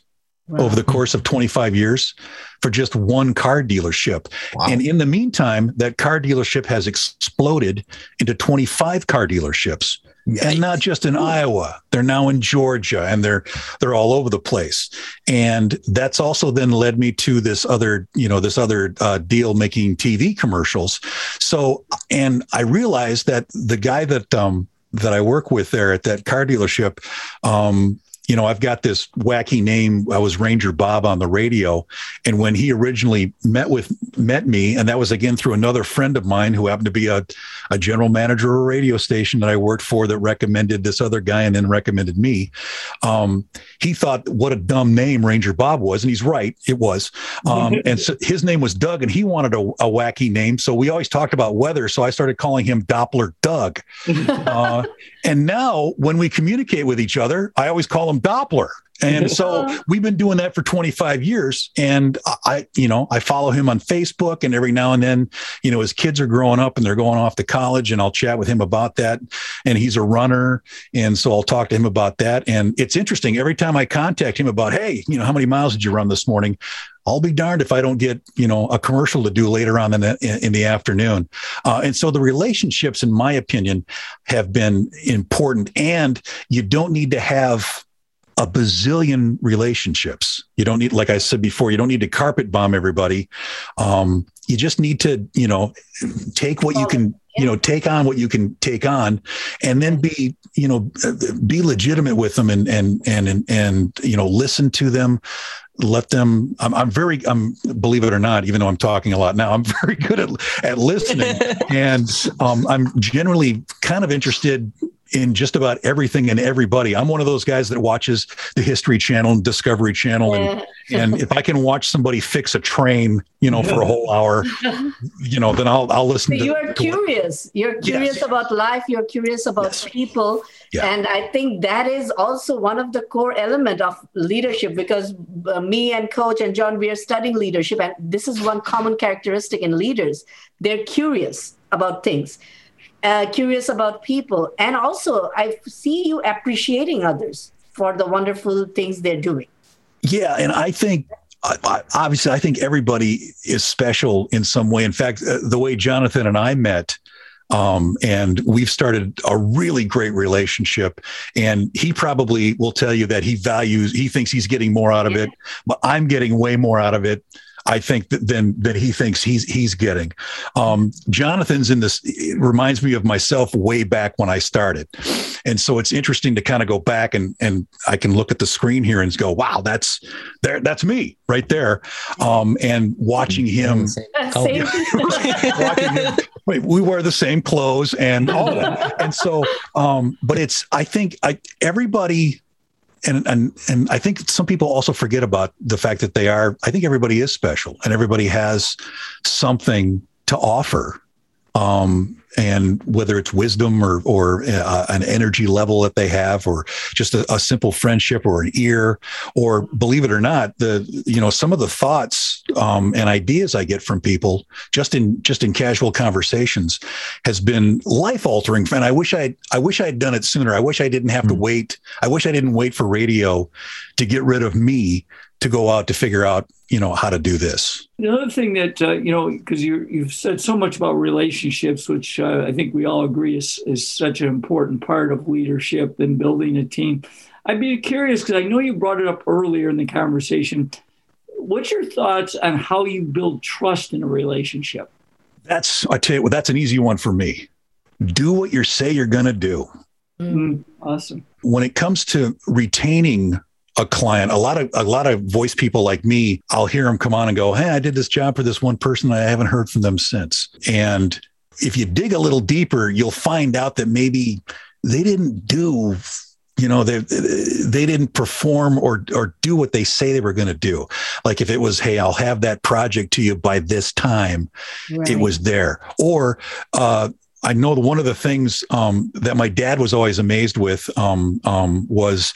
wow. over the course of 25 years for just one car dealership wow. and in the meantime that car dealership has exploded into 25 car dealerships and not just in Iowa. They're now in Georgia, and they're they're all over the place. And that's also then led me to this other, you know, this other uh, deal making TV commercials. So, and I realized that the guy that um, that I work with there at that car dealership, um, you know, I've got this wacky name. I was Ranger Bob on the radio. And when he originally met with met me, and that was again through another friend of mine who happened to be a, a general manager of a radio station that I worked for that recommended this other guy and then recommended me. Um, he thought what a dumb name Ranger Bob was. And he's right, it was. Um, and so his name was Doug, and he wanted a, a, wacky name. So we always talked about weather. So I started calling him Doppler Doug. uh, and now when we communicate with each other, I always call him Doppler. And so uh-huh. we've been doing that for 25 years. And I, you know, I follow him on Facebook and every now and then, you know, his kids are growing up and they're going off to college and I'll chat with him about that. And he's a runner. And so I'll talk to him about that. And it's interesting. Every time I contact him about, hey, you know, how many miles did you run this morning? I'll be darned if I don't get you know a commercial to do later on in the in the afternoon. Uh, and so the relationships, in my opinion, have been important. And you don't need to have a bazillion relationships. You don't need, like I said before, you don't need to carpet bomb everybody. Um, you just need to, you know, take what you can you know take on what you can take on and then be you know be legitimate with them and and and and, and you know listen to them let them I'm, I'm very i'm believe it or not even though i'm talking a lot now i'm very good at, at listening. And um, i'm generally kind of interested in just about everything and everybody. I'm one of those guys that watches the History Channel and Discovery Channel, and and if I can watch somebody fix a train, you know, for a whole hour, you know, then I'll I'll listen. So to, you are to curious. You're curious Yes. about life. You're curious about Yes. people, Yeah. and I think that is also one of the core element of leadership. Because uh, me and Coach and John, we are studying leadership, and this is one common characteristic in leaders. They're curious about things. Uh, curious about people, and also I see you appreciating others for the wonderful things they're doing. Yeah, and I think obviously I think everybody is special in some way. In fact, uh, the way Jonathan and I met. Um, and we've started a really great relationship. And he probably will tell you that he values, he thinks he's getting more out of it, but I'm getting way more out of it. I think that than than he thinks he's he's getting. Um, Jonathan's in this it reminds me of myself way back when I started, and so it's interesting to kind of go back and and I can look at the screen here and go, wow, that's there, that's me right there, um, and watching him. Same. watching him wait, we wear the same clothes and all that. And so, um, but it's, I think I, everybody, and, and, and I think some people also forget about the fact that they are, I think everybody is special and everybody has something to offer. Um, and whether it's wisdom or, or uh, an energy level that they have, or just a, a simple friendship or an ear, or believe it or not, the, you know, some of the thoughts um, and ideas I get from people just in just in casual conversations has been life altering. And I wish I I wish I had done it sooner. I wish I didn't have to wait. I wish I didn't wait for radio to get rid of me to go out to figure out you know how to do this. The other thing that uh, you know, because you you've said so much about relationships, which uh, I think we all agree is is such an important part of leadership and building a team. I'd be curious because I know you brought it up earlier in the conversation. What's your thoughts on how you build trust in a relationship? That's I tell you what, that's an easy one for me. Do what you say you're going to do. Mm, awesome. when it comes to retaining a client, a lot of a lot of voice people like me, I'll hear them come on and go, "Hey, I did this job for this one person. I haven't heard from them since." And if you dig a little deeper, you'll find out that maybe they didn't do you know they they didn't perform or or do what they say they were going to do. Like if it was hey i'll have that project to you by this time it was there. Or uh I know one of the things um, that my dad was always amazed with um, um, was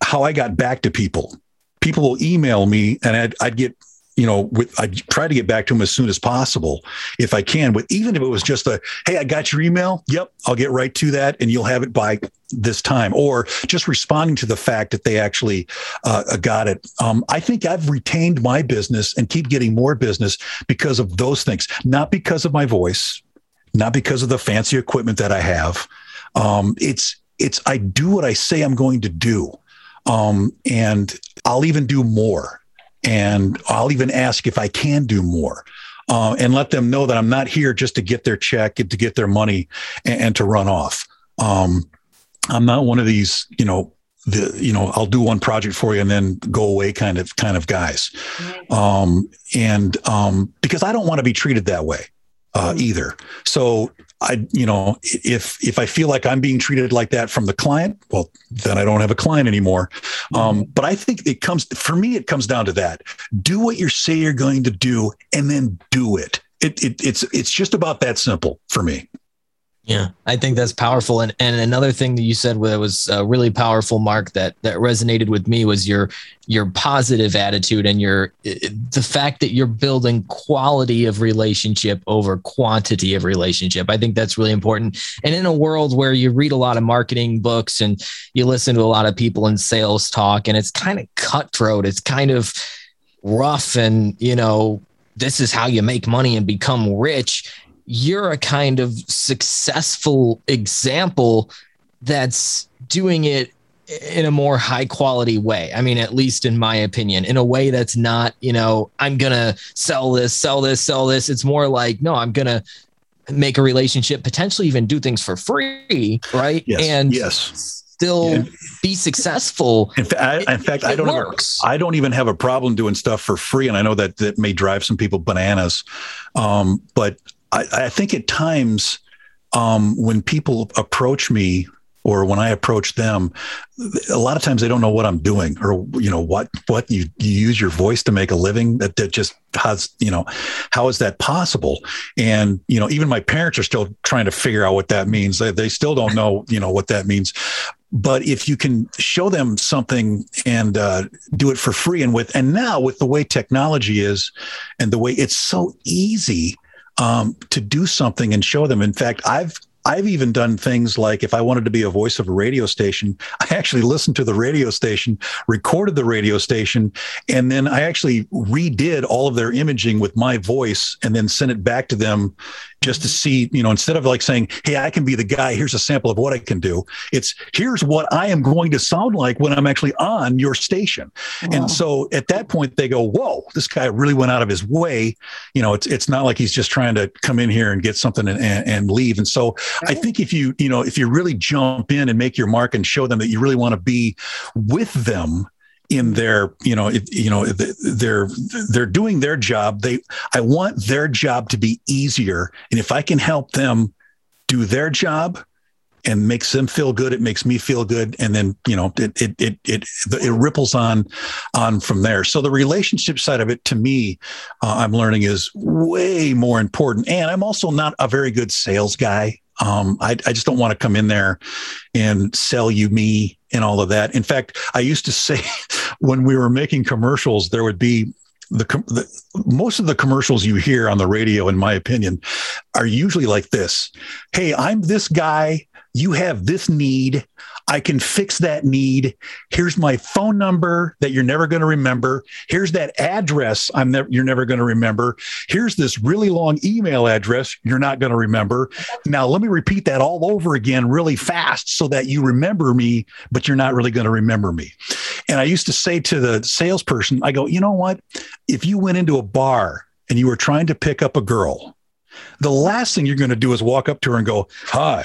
how I got back to people. People will email me, and I'd, I'd get, you know, with I try to get back to them as soon as possible if I can. But even if it was just a, hey, I got your email. Yep, I'll get right to that, and you'll have it by this time, or just responding to the fact that they actually uh, got it. Um, I think I've retained my business and keep getting more business because of those things, not because of my voice, not because of the fancy equipment that I have. Um, it's it's I do what I say I'm going to do, um, and I'll even do more, and I'll even ask if I can do more. Uh, and let them know that I'm not here just to get their check and to get their money and, and to run off. Um, I'm not one of these, you know, the you know I'll do one project for you and then go away kind of kind of guys, um, and um, because I don't want to be treated that way uh, either. So I, you know, if if I feel like I'm being treated like that from the client, well, then I don't have a client anymore. Um, but I think it comes for me. It comes down to that: do what you say you're going to do, and then do it. It, it it's it's just about that simple for me. Yeah, I think that's powerful. And and another thing that you said that was uh, really powerful, Mark, that that resonated with me was your your positive attitude and your the fact that you're building quality of relationship over quantity of relationship. I think that's really important. And in a world where you read a lot of marketing books and you listen to a lot of people in sales talk, and it's kind of cutthroat, it's kind of rough, and you know this is how you make money and become rich you're a kind of successful example that's doing it in a more high quality way. I mean, at least in my opinion, in a way that's not, you know, I'm going to sell this, sell this, sell this. It's more like, no, I'm going to make a relationship, potentially even do things for free, right? Yes. And yes. Still Yeah. be successful. In, fa- I, in fact, I don't. A, I don't even have a problem doing stuff for free, and I know that that may drive some people bananas. Um, but I, I think at times um, when people approach me or when I approach them, a lot of times they don't know what I'm doing or you know what what you, you use your voice to make a living. That that just has you know how is that possible? And you know even my parents are still trying to figure out what that means. They they still don't know you know what that means but if you can show them something and uh, do it for free and with and now with the way technology is and the way it's so easy um, to do something and show them. In fact i've I've even done things like if I wanted to be a voice of a radio station, I actually listened to the radio station, recorded the radio station, and then I actually redid all of their imaging with my voice and then sent it back to them just to see, you know, instead of like saying, Hey, I can be the guy, here's a sample of what I can do. It's here's what I am going to sound like when I'm actually on your station. And so at that point they go, Whoa, this guy really went out of his way. You know, it's it's not like he's just trying to come in here and get something and, and, and leave. And so I think if you, you know, if you really jump in and make your mark and show them that you really want to be with them in their, you know, if, you know, they're they're doing their job. They, I want their job to be easier, and if I can help them do their job and makes them feel good, it makes me feel good, and then you know, it it it it, it ripples on on from there. So the relationship side of it, to me, uh, I'm learning is way more important, and I'm also not a very good sales guy. Um, I, I just don't want to come in there and sell you me and all of that. In fact, I used to say when we were making commercials, there would be the, the most of the commercials you hear on the radio, in my opinion, are usually like this. Hey, I'm this guy. You have this need. I can fix that need. Here's my phone number that you're never going to remember. Here's that address I'm never you're never going to remember. Here's this really long email address you're not going to remember. Now let me repeat that all over again really fast so that you remember me, but you're not really going to remember me. And I used to say to the salesperson, I go, you know what? If you went into a bar and you were trying to pick up a girl, the last thing you're going to do is walk up to her and go, "Hi,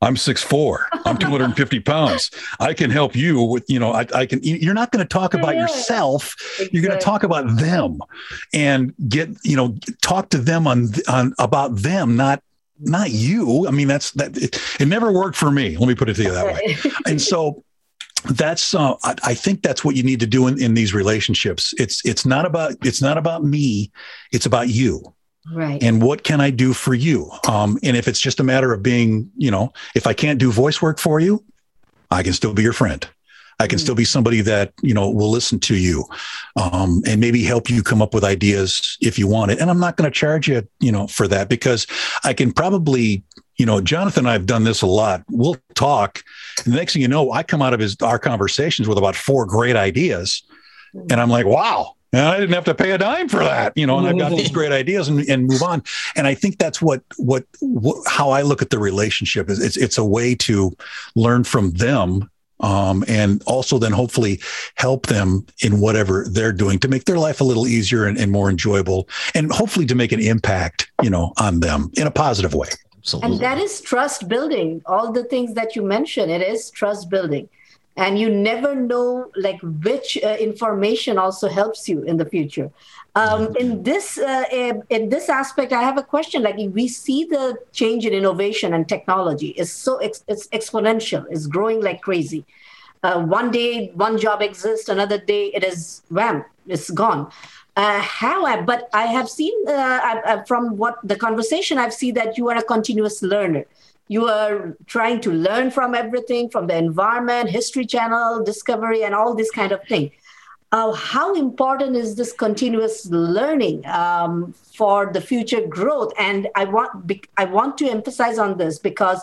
I'm 6'4. I'm 250 pounds. I can help you with, you know, I, I can, you're not going to talk about yourself. You're going to talk about them and get, you know, talk to them on, on about them, not, not you. I mean, that's that it, it never worked for me. Let me put it to you that way. And so that's uh, I, I think that's what you need to do in, in these relationships. It's it's not about it's not about me. It's about you Right. and what can I do for you? Um, and if it's just a matter of being, you know, if I can't do voice work for you, I can still be your friend. I can still be somebody that you know will listen to you, um, and maybe help you come up with ideas if you want it. And I'm not going to charge you, you know, for that because I can probably, you know, Jonathan and I have done this a lot. We'll talk, and the next thing you know, I come out of his our conversations with about four great ideas, and I'm like, wow, and I didn't have to pay a dime for that, you know, and I've got these great ideas and, and move on. And I think that's what, what, what, how I look at the relationship is it's, it's a way to learn from them. Um, and also then hopefully help them in whatever they're doing to make their life a little easier and, and more enjoyable and hopefully to make an impact, you know, on them in a positive way. Absolutely. And that is trust building. All the things that you mentioned, it is trust building. And you never know like which uh, information also helps you in the future. Um, in this uh, in this aspect, I have a question. Like we see the change in innovation and technology is so ex- it's exponential. It's growing like crazy. Uh, one day, one job exists. Another day, it is wham, it's gone. Uh, how I, but I have seen uh, I, I, from what the conversation I've seen that you are a continuous learner. You are trying to learn from everything, from the environment, History Channel, Discovery, and all this kind of thing. Uh, how important is this continuous learning um, for the future growth? And I want I want to emphasize on this because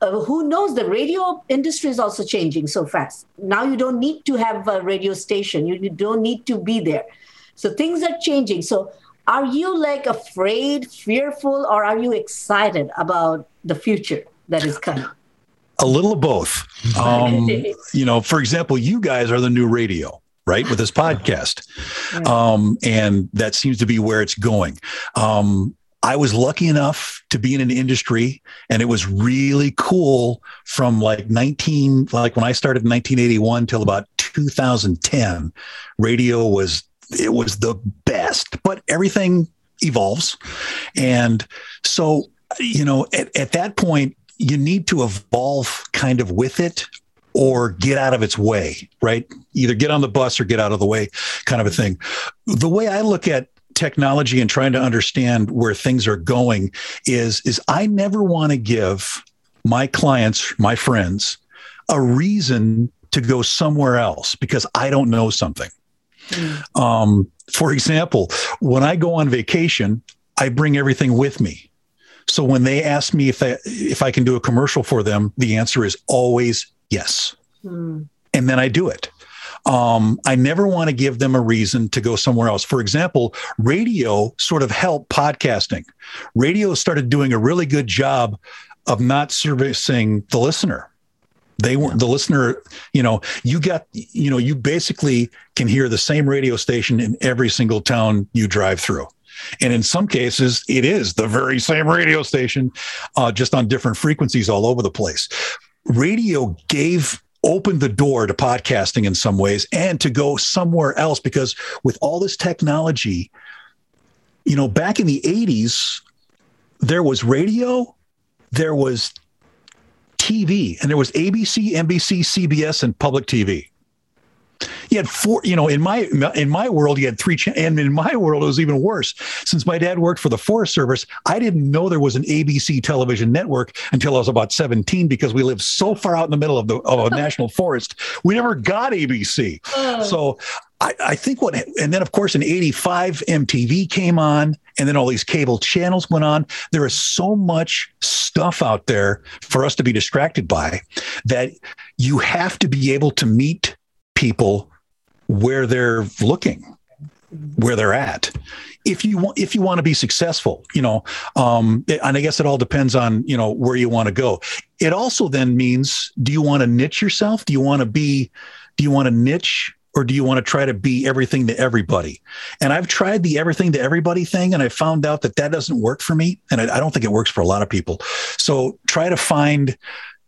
uh, who knows the radio industry is also changing so fast. Now you don't need to have a radio station. You don't need to be there. So things are changing. So are you like afraid, fearful, or are you excited about the future that is coming? A little of both. Um, you know, for example, you guys are the new radio, right? With this podcast. Um, and that seems to be where it's going. Um, I was lucky enough to be in an industry and it was really cool from like 19, like when I started in 1981 till about 2010. Radio was, it was the best, but everything evolves. And so, you know, at, at that point, you need to evolve kind of with it or get out of its way, right? Either get on the bus or get out of the way, kind of a thing. The way I look at technology and trying to understand where things are going is is I never want to give my clients, my friends, a reason to go somewhere else because I don't know something. Mm. Um, for example, when I go on vacation, I bring everything with me. So when they ask me if I, if I can do a commercial for them, the answer is always yes. Mm. And then I do it. Um, I never want to give them a reason to go somewhere else. For example, radio sort of helped podcasting. Radio started doing a really good job of not servicing the listener. They weren't the listener, you know, you got, you know, you basically can hear the same radio station in every single town you drive through. And in some cases, it is the very same radio station, uh, just on different frequencies all over the place. Radio gave opened the door to podcasting in some ways and to go somewhere else because with all this technology, you know, back in the 80s, there was radio, there was TV, and there was ABC, NBC, CBS, and public TV you had four you know in my in my world you had three cha- and in my world it was even worse. Since my dad worked for the forest service i didn't know there was an abc television network until i was about 17 because we lived so far out in the middle of the of a national forest. We never got abc oh. so I, I think what and then of course in 85 mtv came on and then all these cable channels went on there is so much stuff out there for us to be distracted by that you have to be able to meet people where they're looking, where they're at. If you want, if you want to be successful, you know, um, and I guess it all depends on you know where you want to go. It also then means, do you want to niche yourself? Do you want to be, do you want to niche or do you want to try to be everything to everybody? And I've tried the everything to everybody thing, and I found out that that doesn't work for me, and I, I, don't think it works for a lot of people. So try to find,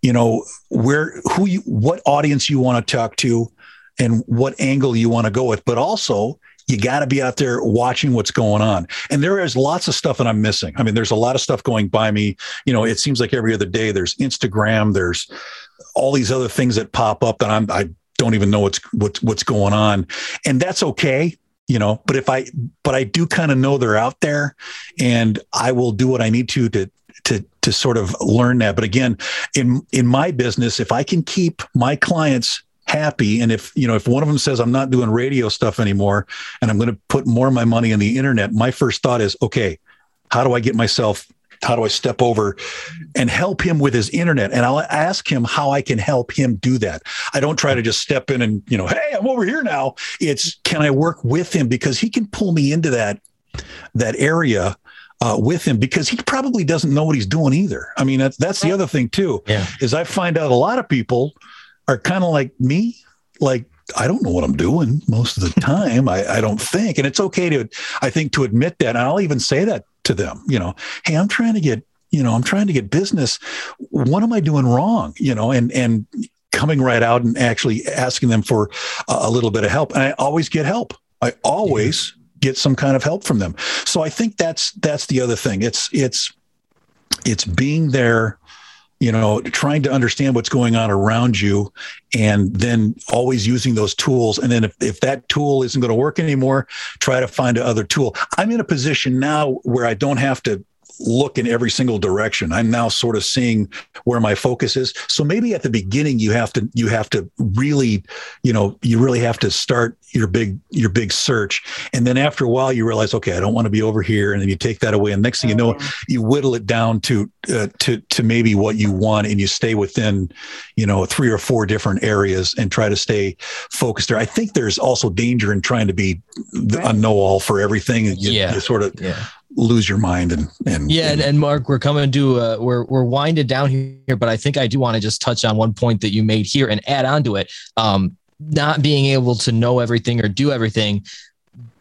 you know, where who you what audience you want to talk to, and what angle you want to go with. But also, you got to be out there watching what's going on. And there is lots of stuff that I'm missing. I mean, there's a lot of stuff going by me. You know, it seems like every other day there's Instagram, there's all these other things that pop up that I'm I don't even know what's what's what's going on. And that's okay you know but if i but i do kind of know they're out there and i will do what i need to to to to sort of learn that but again in in my business if i can keep my clients happy and if you know if one of them says i'm not doing radio stuff anymore and i'm going to put more of my money on the internet my first thought is okay how do i get myself how do i step over and help him with his internet? And i'll ask him how i can help him do that. I don't try to just step in and you know hey i'm over here now. It's can i work with him? Because he can pull me into that that area uh, with him because he probably doesn't know what he's doing either. I mean, that's, that's the other thing too, yeah. is I find out a lot of people are kind of like me, like I don't know what I'm doing most of the time. I, I don't think, and it's okay to, I think, to admit that. And I'll even say that to them. You know, hey, I'm trying to get, you know, I'm trying to get business. What am I doing wrong? You know, and and coming right out and actually asking them for a, little bit of help. And I always get help. I always yeah. get some kind of help from them. So I think that's that's the other thing. It's it's it's being there you know trying to understand what's going on around you and then always using those tools. And then if, if that tool isn't going to work anymore try to find another tool. I'm in a position now where i don't have to look in every single direction. I'm now sort of seeing where my focus is. So maybe at the beginning you have to you have to really, you know, you really have to start your big your big search, and then after a while you realize, okay, I don't want to be over here, and then you take that away, and next thing you know, you whittle it down to uh, to to maybe what you want, and you stay within, you know, three or four different areas and try to stay focused there. I think there's also danger in trying to be a know-all for everything. You, yeah. you sort of yeah lose your mind and and yeah and, and mark we're coming to uh, we're we're winded down here but i think i do want to just touch on one point that you made here and add on to it. Um not being able to know everything or do everything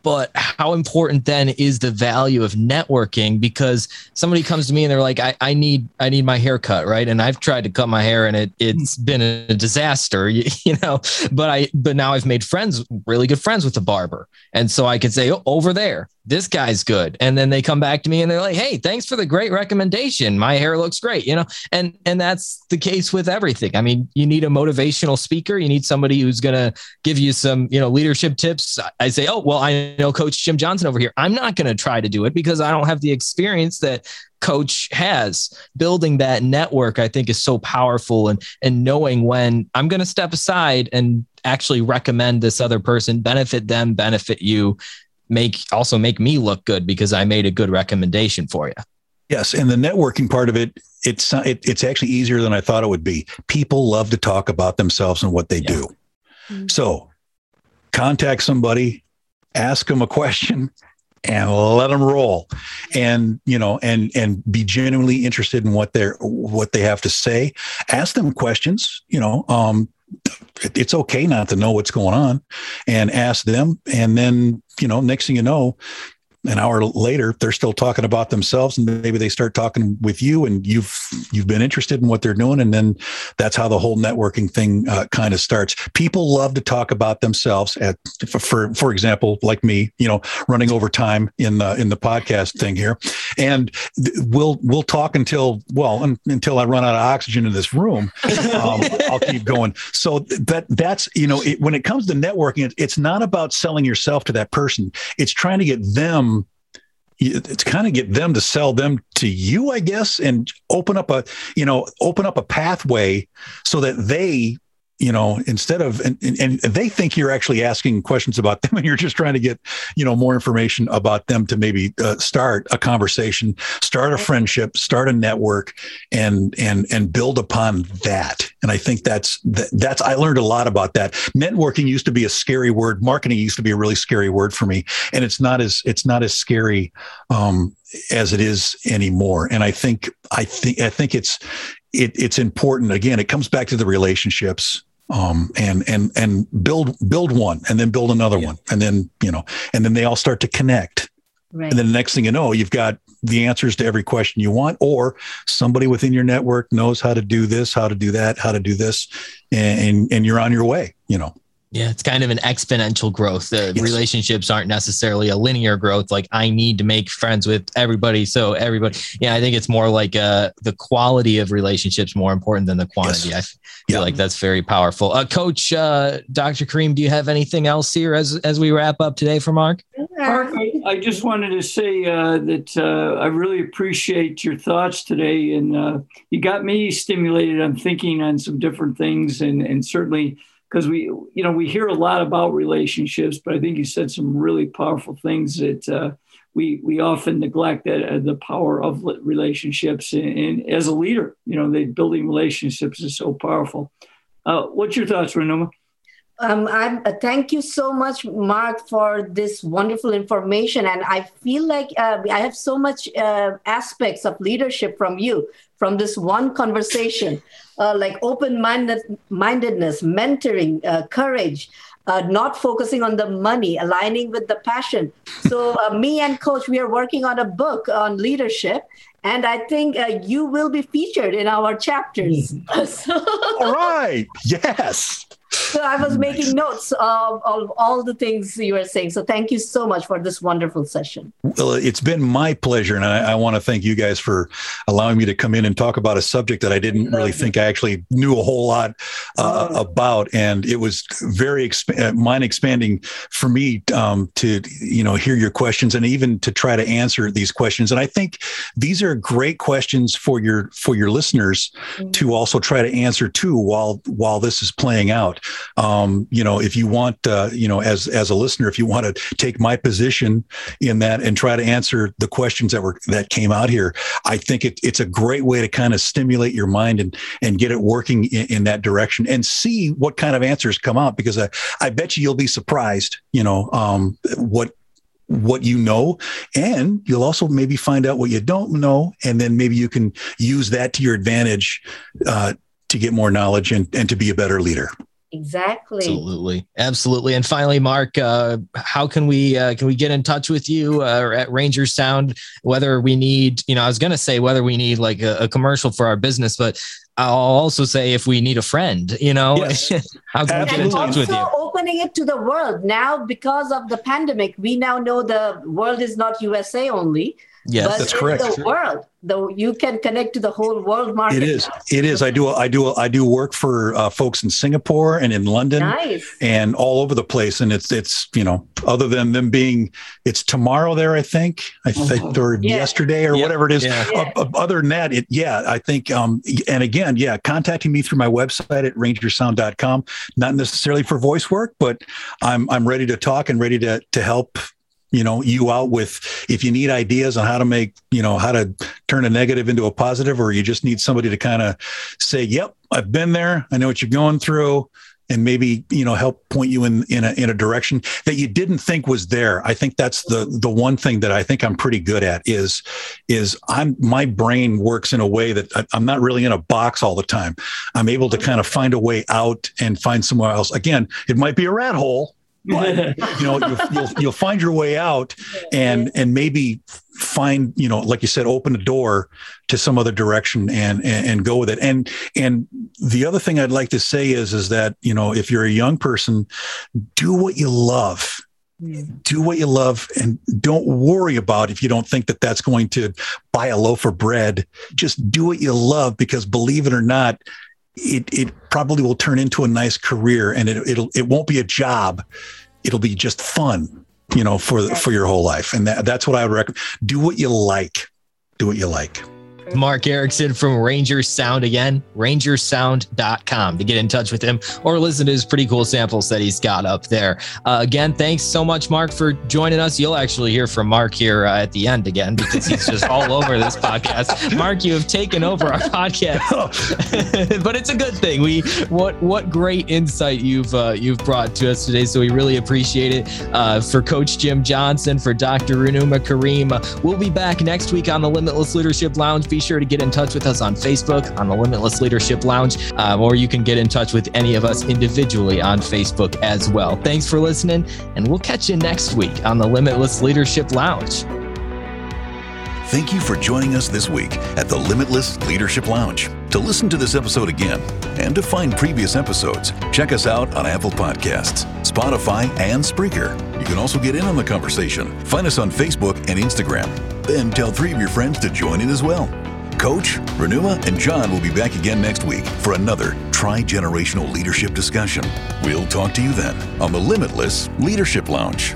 but how important then is the value of networking? Because somebody comes to me and they're like I, I need i need my hair cut right? And i've tried to cut my hair and it it's been a disaster you, you know? But i but now i've made friends really good friends with the barber. And so i could say oh, over there this guy's good. And then they come back to me and they're like hey thanks for the great recommendation. My hair looks great you know? And and that's the case with everything. I mean you need a motivational speaker. You need somebody who's going to give you some you know leadership tips. I say oh well i know coach jim johnson over here. I'm not going to try to do it because i don't have the experience that coach has. Building that network i think is so powerful and and knowing when i'm going to step aside and actually recommend this other person benefit them benefit you make also make me look good because I made a good recommendation for you. Yes, and the networking part of it, it's it, it's actually easier than I thought it would be. People love to talk about themselves and what they yeah. do. Mm-hmm. So, contact somebody, ask them a question, and let them roll, and you know, and and be genuinely interested in what they're what they have to say. Ask them questions. You know, um, it's okay not to know what's going on, and ask them, and then you know, next thing you know, an hour later they're still talking about themselves and maybe they start talking with you and you've you've been interested in what they're doing and then that's how the whole networking thing uh, kind of starts. People love to talk about themselves at for for example like me you know running over time in the in the podcast thing here. And we'll we'll talk until well un, until I run out of oxygen in this room. Um, I'll keep going. So that that's you know it, when it comes to networking it, it's not about selling yourself to that person. It's trying to get them it's kind of get them to sell them to you, I guess, and open up a, you know, open up a pathway so that they you know, instead of and, and they think you're actually asking questions about them, and you're just trying to get you know more information about them to maybe uh, start a conversation, start a friendship, start a network, and and and build upon that. And I think that's that's I learned a lot about that. Networking used to be a scary word. Marketing used to be a really scary word for me, and it's not as it's not as scary um, as it is anymore. And I think I think I think it's it, it's important. Again, it comes back to the relationships um, and and and build build one and then build another yeah. one and then you know and then they all start to connect right. and then the next thing you know you've got the answers to every question you want or somebody within your network knows how to do this how to do that how to do this and and, and you're on your way you know yeah, it's kind of an exponential growth. The yes. relationships aren't necessarily a linear growth. Like I need to make friends with everybody, so everybody. Yeah, I think it's more like uh, the quality of relationships more important than the quantity. Yes. I feel yeah. like that's very powerful. Uh, Coach uh, Dr. Kareem, do you have anything else here as as we wrap up today for Mark? Mark, I, I just wanted to say uh, that uh, I really appreciate your thoughts today, and uh, you got me stimulated. I'm thinking on some different things, and and certainly because we you know we hear a lot about relationships but i think you said some really powerful things that uh, we we often neglect that uh, the power of relationships and, and, as a leader you know they building relationships is so powerful uh, what's your thoughts Renuma um, I'm, uh, thank you so much, Mark, for this wonderful information. And I feel like uh, I have so much uh, aspects of leadership from you, from this one conversation, uh, like open mindedness, mentoring, uh, courage. Uh, not focusing on the money, aligning with the passion. So, me and Coach, we are working on a book on leadership, and I think uh, you will be featured in our chapters. so, All right. Yes so I was making notes of, of all the things you were saying. So thank you so much for this wonderful session. Well, it's been my pleasure. And I, I want to thank you guys for allowing me to come in and talk about a subject that I didn't really think I actually knew a whole lot uh, oh. about. And it was very exp- uh, mind expanding for me um, to, you know, hear your questions and even to try to answer these questions. And I think these are great questions for your, for your listeners mm-hmm. to also try to answer too, while, while this is playing out um, you know, if you want, uh, you know, as as a listener, if you want to take my position in that and try to answer the questions that were that came out here, I think it, it's a great way to kind of stimulate your mind and and get it working in, in that direction and see what kind of answers come out because I, I bet you you'll be surprised, you know, um, what what you know and you'll also maybe find out what you don't know and then maybe you can use that to your advantage uh, to get more knowledge and, and to be a better leader Exactly. Absolutely, absolutely. And finally, Mark, uh, how can we uh, can we get in touch with you uh, at Ranger Sound? Whether we need, you know, I was going to say whether we need like a, a, commercial for our business, but I'll also say if we need a friend, you know, Yes. how can we get in touch with you? Opening it to the world now because of the pandemic. We now know the world is not USA only. Yes, but that's it's correct. The world, though, you can connect to the whole world market. It is. It is. I do. I do. I do work for uh, folks in Singapore and in London Nice. and all over the place. And it's it's you know other than them being it's tomorrow there. I think I think or Yeah. yesterday or Yep. whatever it is. Yeah. Uh, uh, other than that, it yeah. I think um and again yeah, contacting me through my website at rangersound.com. Not necessarily for voice work, but I'm I'm ready to talk and ready to to help you know you out with if you need ideas on how to make you know how to turn a negative into a positive or you just need somebody to kind of say yep i've been there. I know what you're going through and maybe you know help point you in in a, in a direction that you didn't think was there. I think that's the the one thing that i think i'm pretty good at is is i'm my brain works in a way that I, i'm not really in a box all the time. I'm able to kind of find a way out and find somewhere else. Again it might be a rat hole but you know you'll, you'll you'll find your way out and and maybe find you know like you said open a door to some other direction and, and and go with it. And and the other thing i'd like to say is is that you know if you're a young person do what you love. Mm. Do what you love and don't worry about if you don't think that that's going to buy a loaf of bread. Just do what you love because believe it or not it it probably will turn into a nice career and it it'll it won't be a job. It'll be just fun you know for for your whole life. And that, that's what i would recommend. Do what you like. Do what you like Mark Erickson from Ranger Sound again, rangersound.com to get in touch with him or listen to his pretty cool samples that he's got up there. Uh, again, thanks so much, Mark, for joining us. You'll actually hear from Mark here uh, at the end again because he's just all over this podcast. Mark, you have taken over our podcast, but it's a good thing. We what what great insight you've uh, you've brought to us today. So we really appreciate it. Uh, for Coach Jim Johnson, for Dr. Renuma Kareem, uh, we'll be back next week on the Limitless Leadership Lounge. Be sure to get in touch with us on Facebook on the Limitless Leadership Lounge, uh, or you can get in touch with any of us individually on Facebook as well. Thanks for listening, and we'll catch you next week on the Limitless Leadership Lounge. Thank you for joining us this week at the Limitless Leadership Lounge. To listen to this episode again and to find previous episodes, check us out on Apple Podcasts, Spotify, and Spreaker. You can also get in on the conversation. Find us on Facebook and Instagram. Then tell three of your friends to join in as well. Coach, Renuma, and John will be back again next week for another tri generational leadership discussion. We'll talk to you then on the Limitless Leadership Lounge.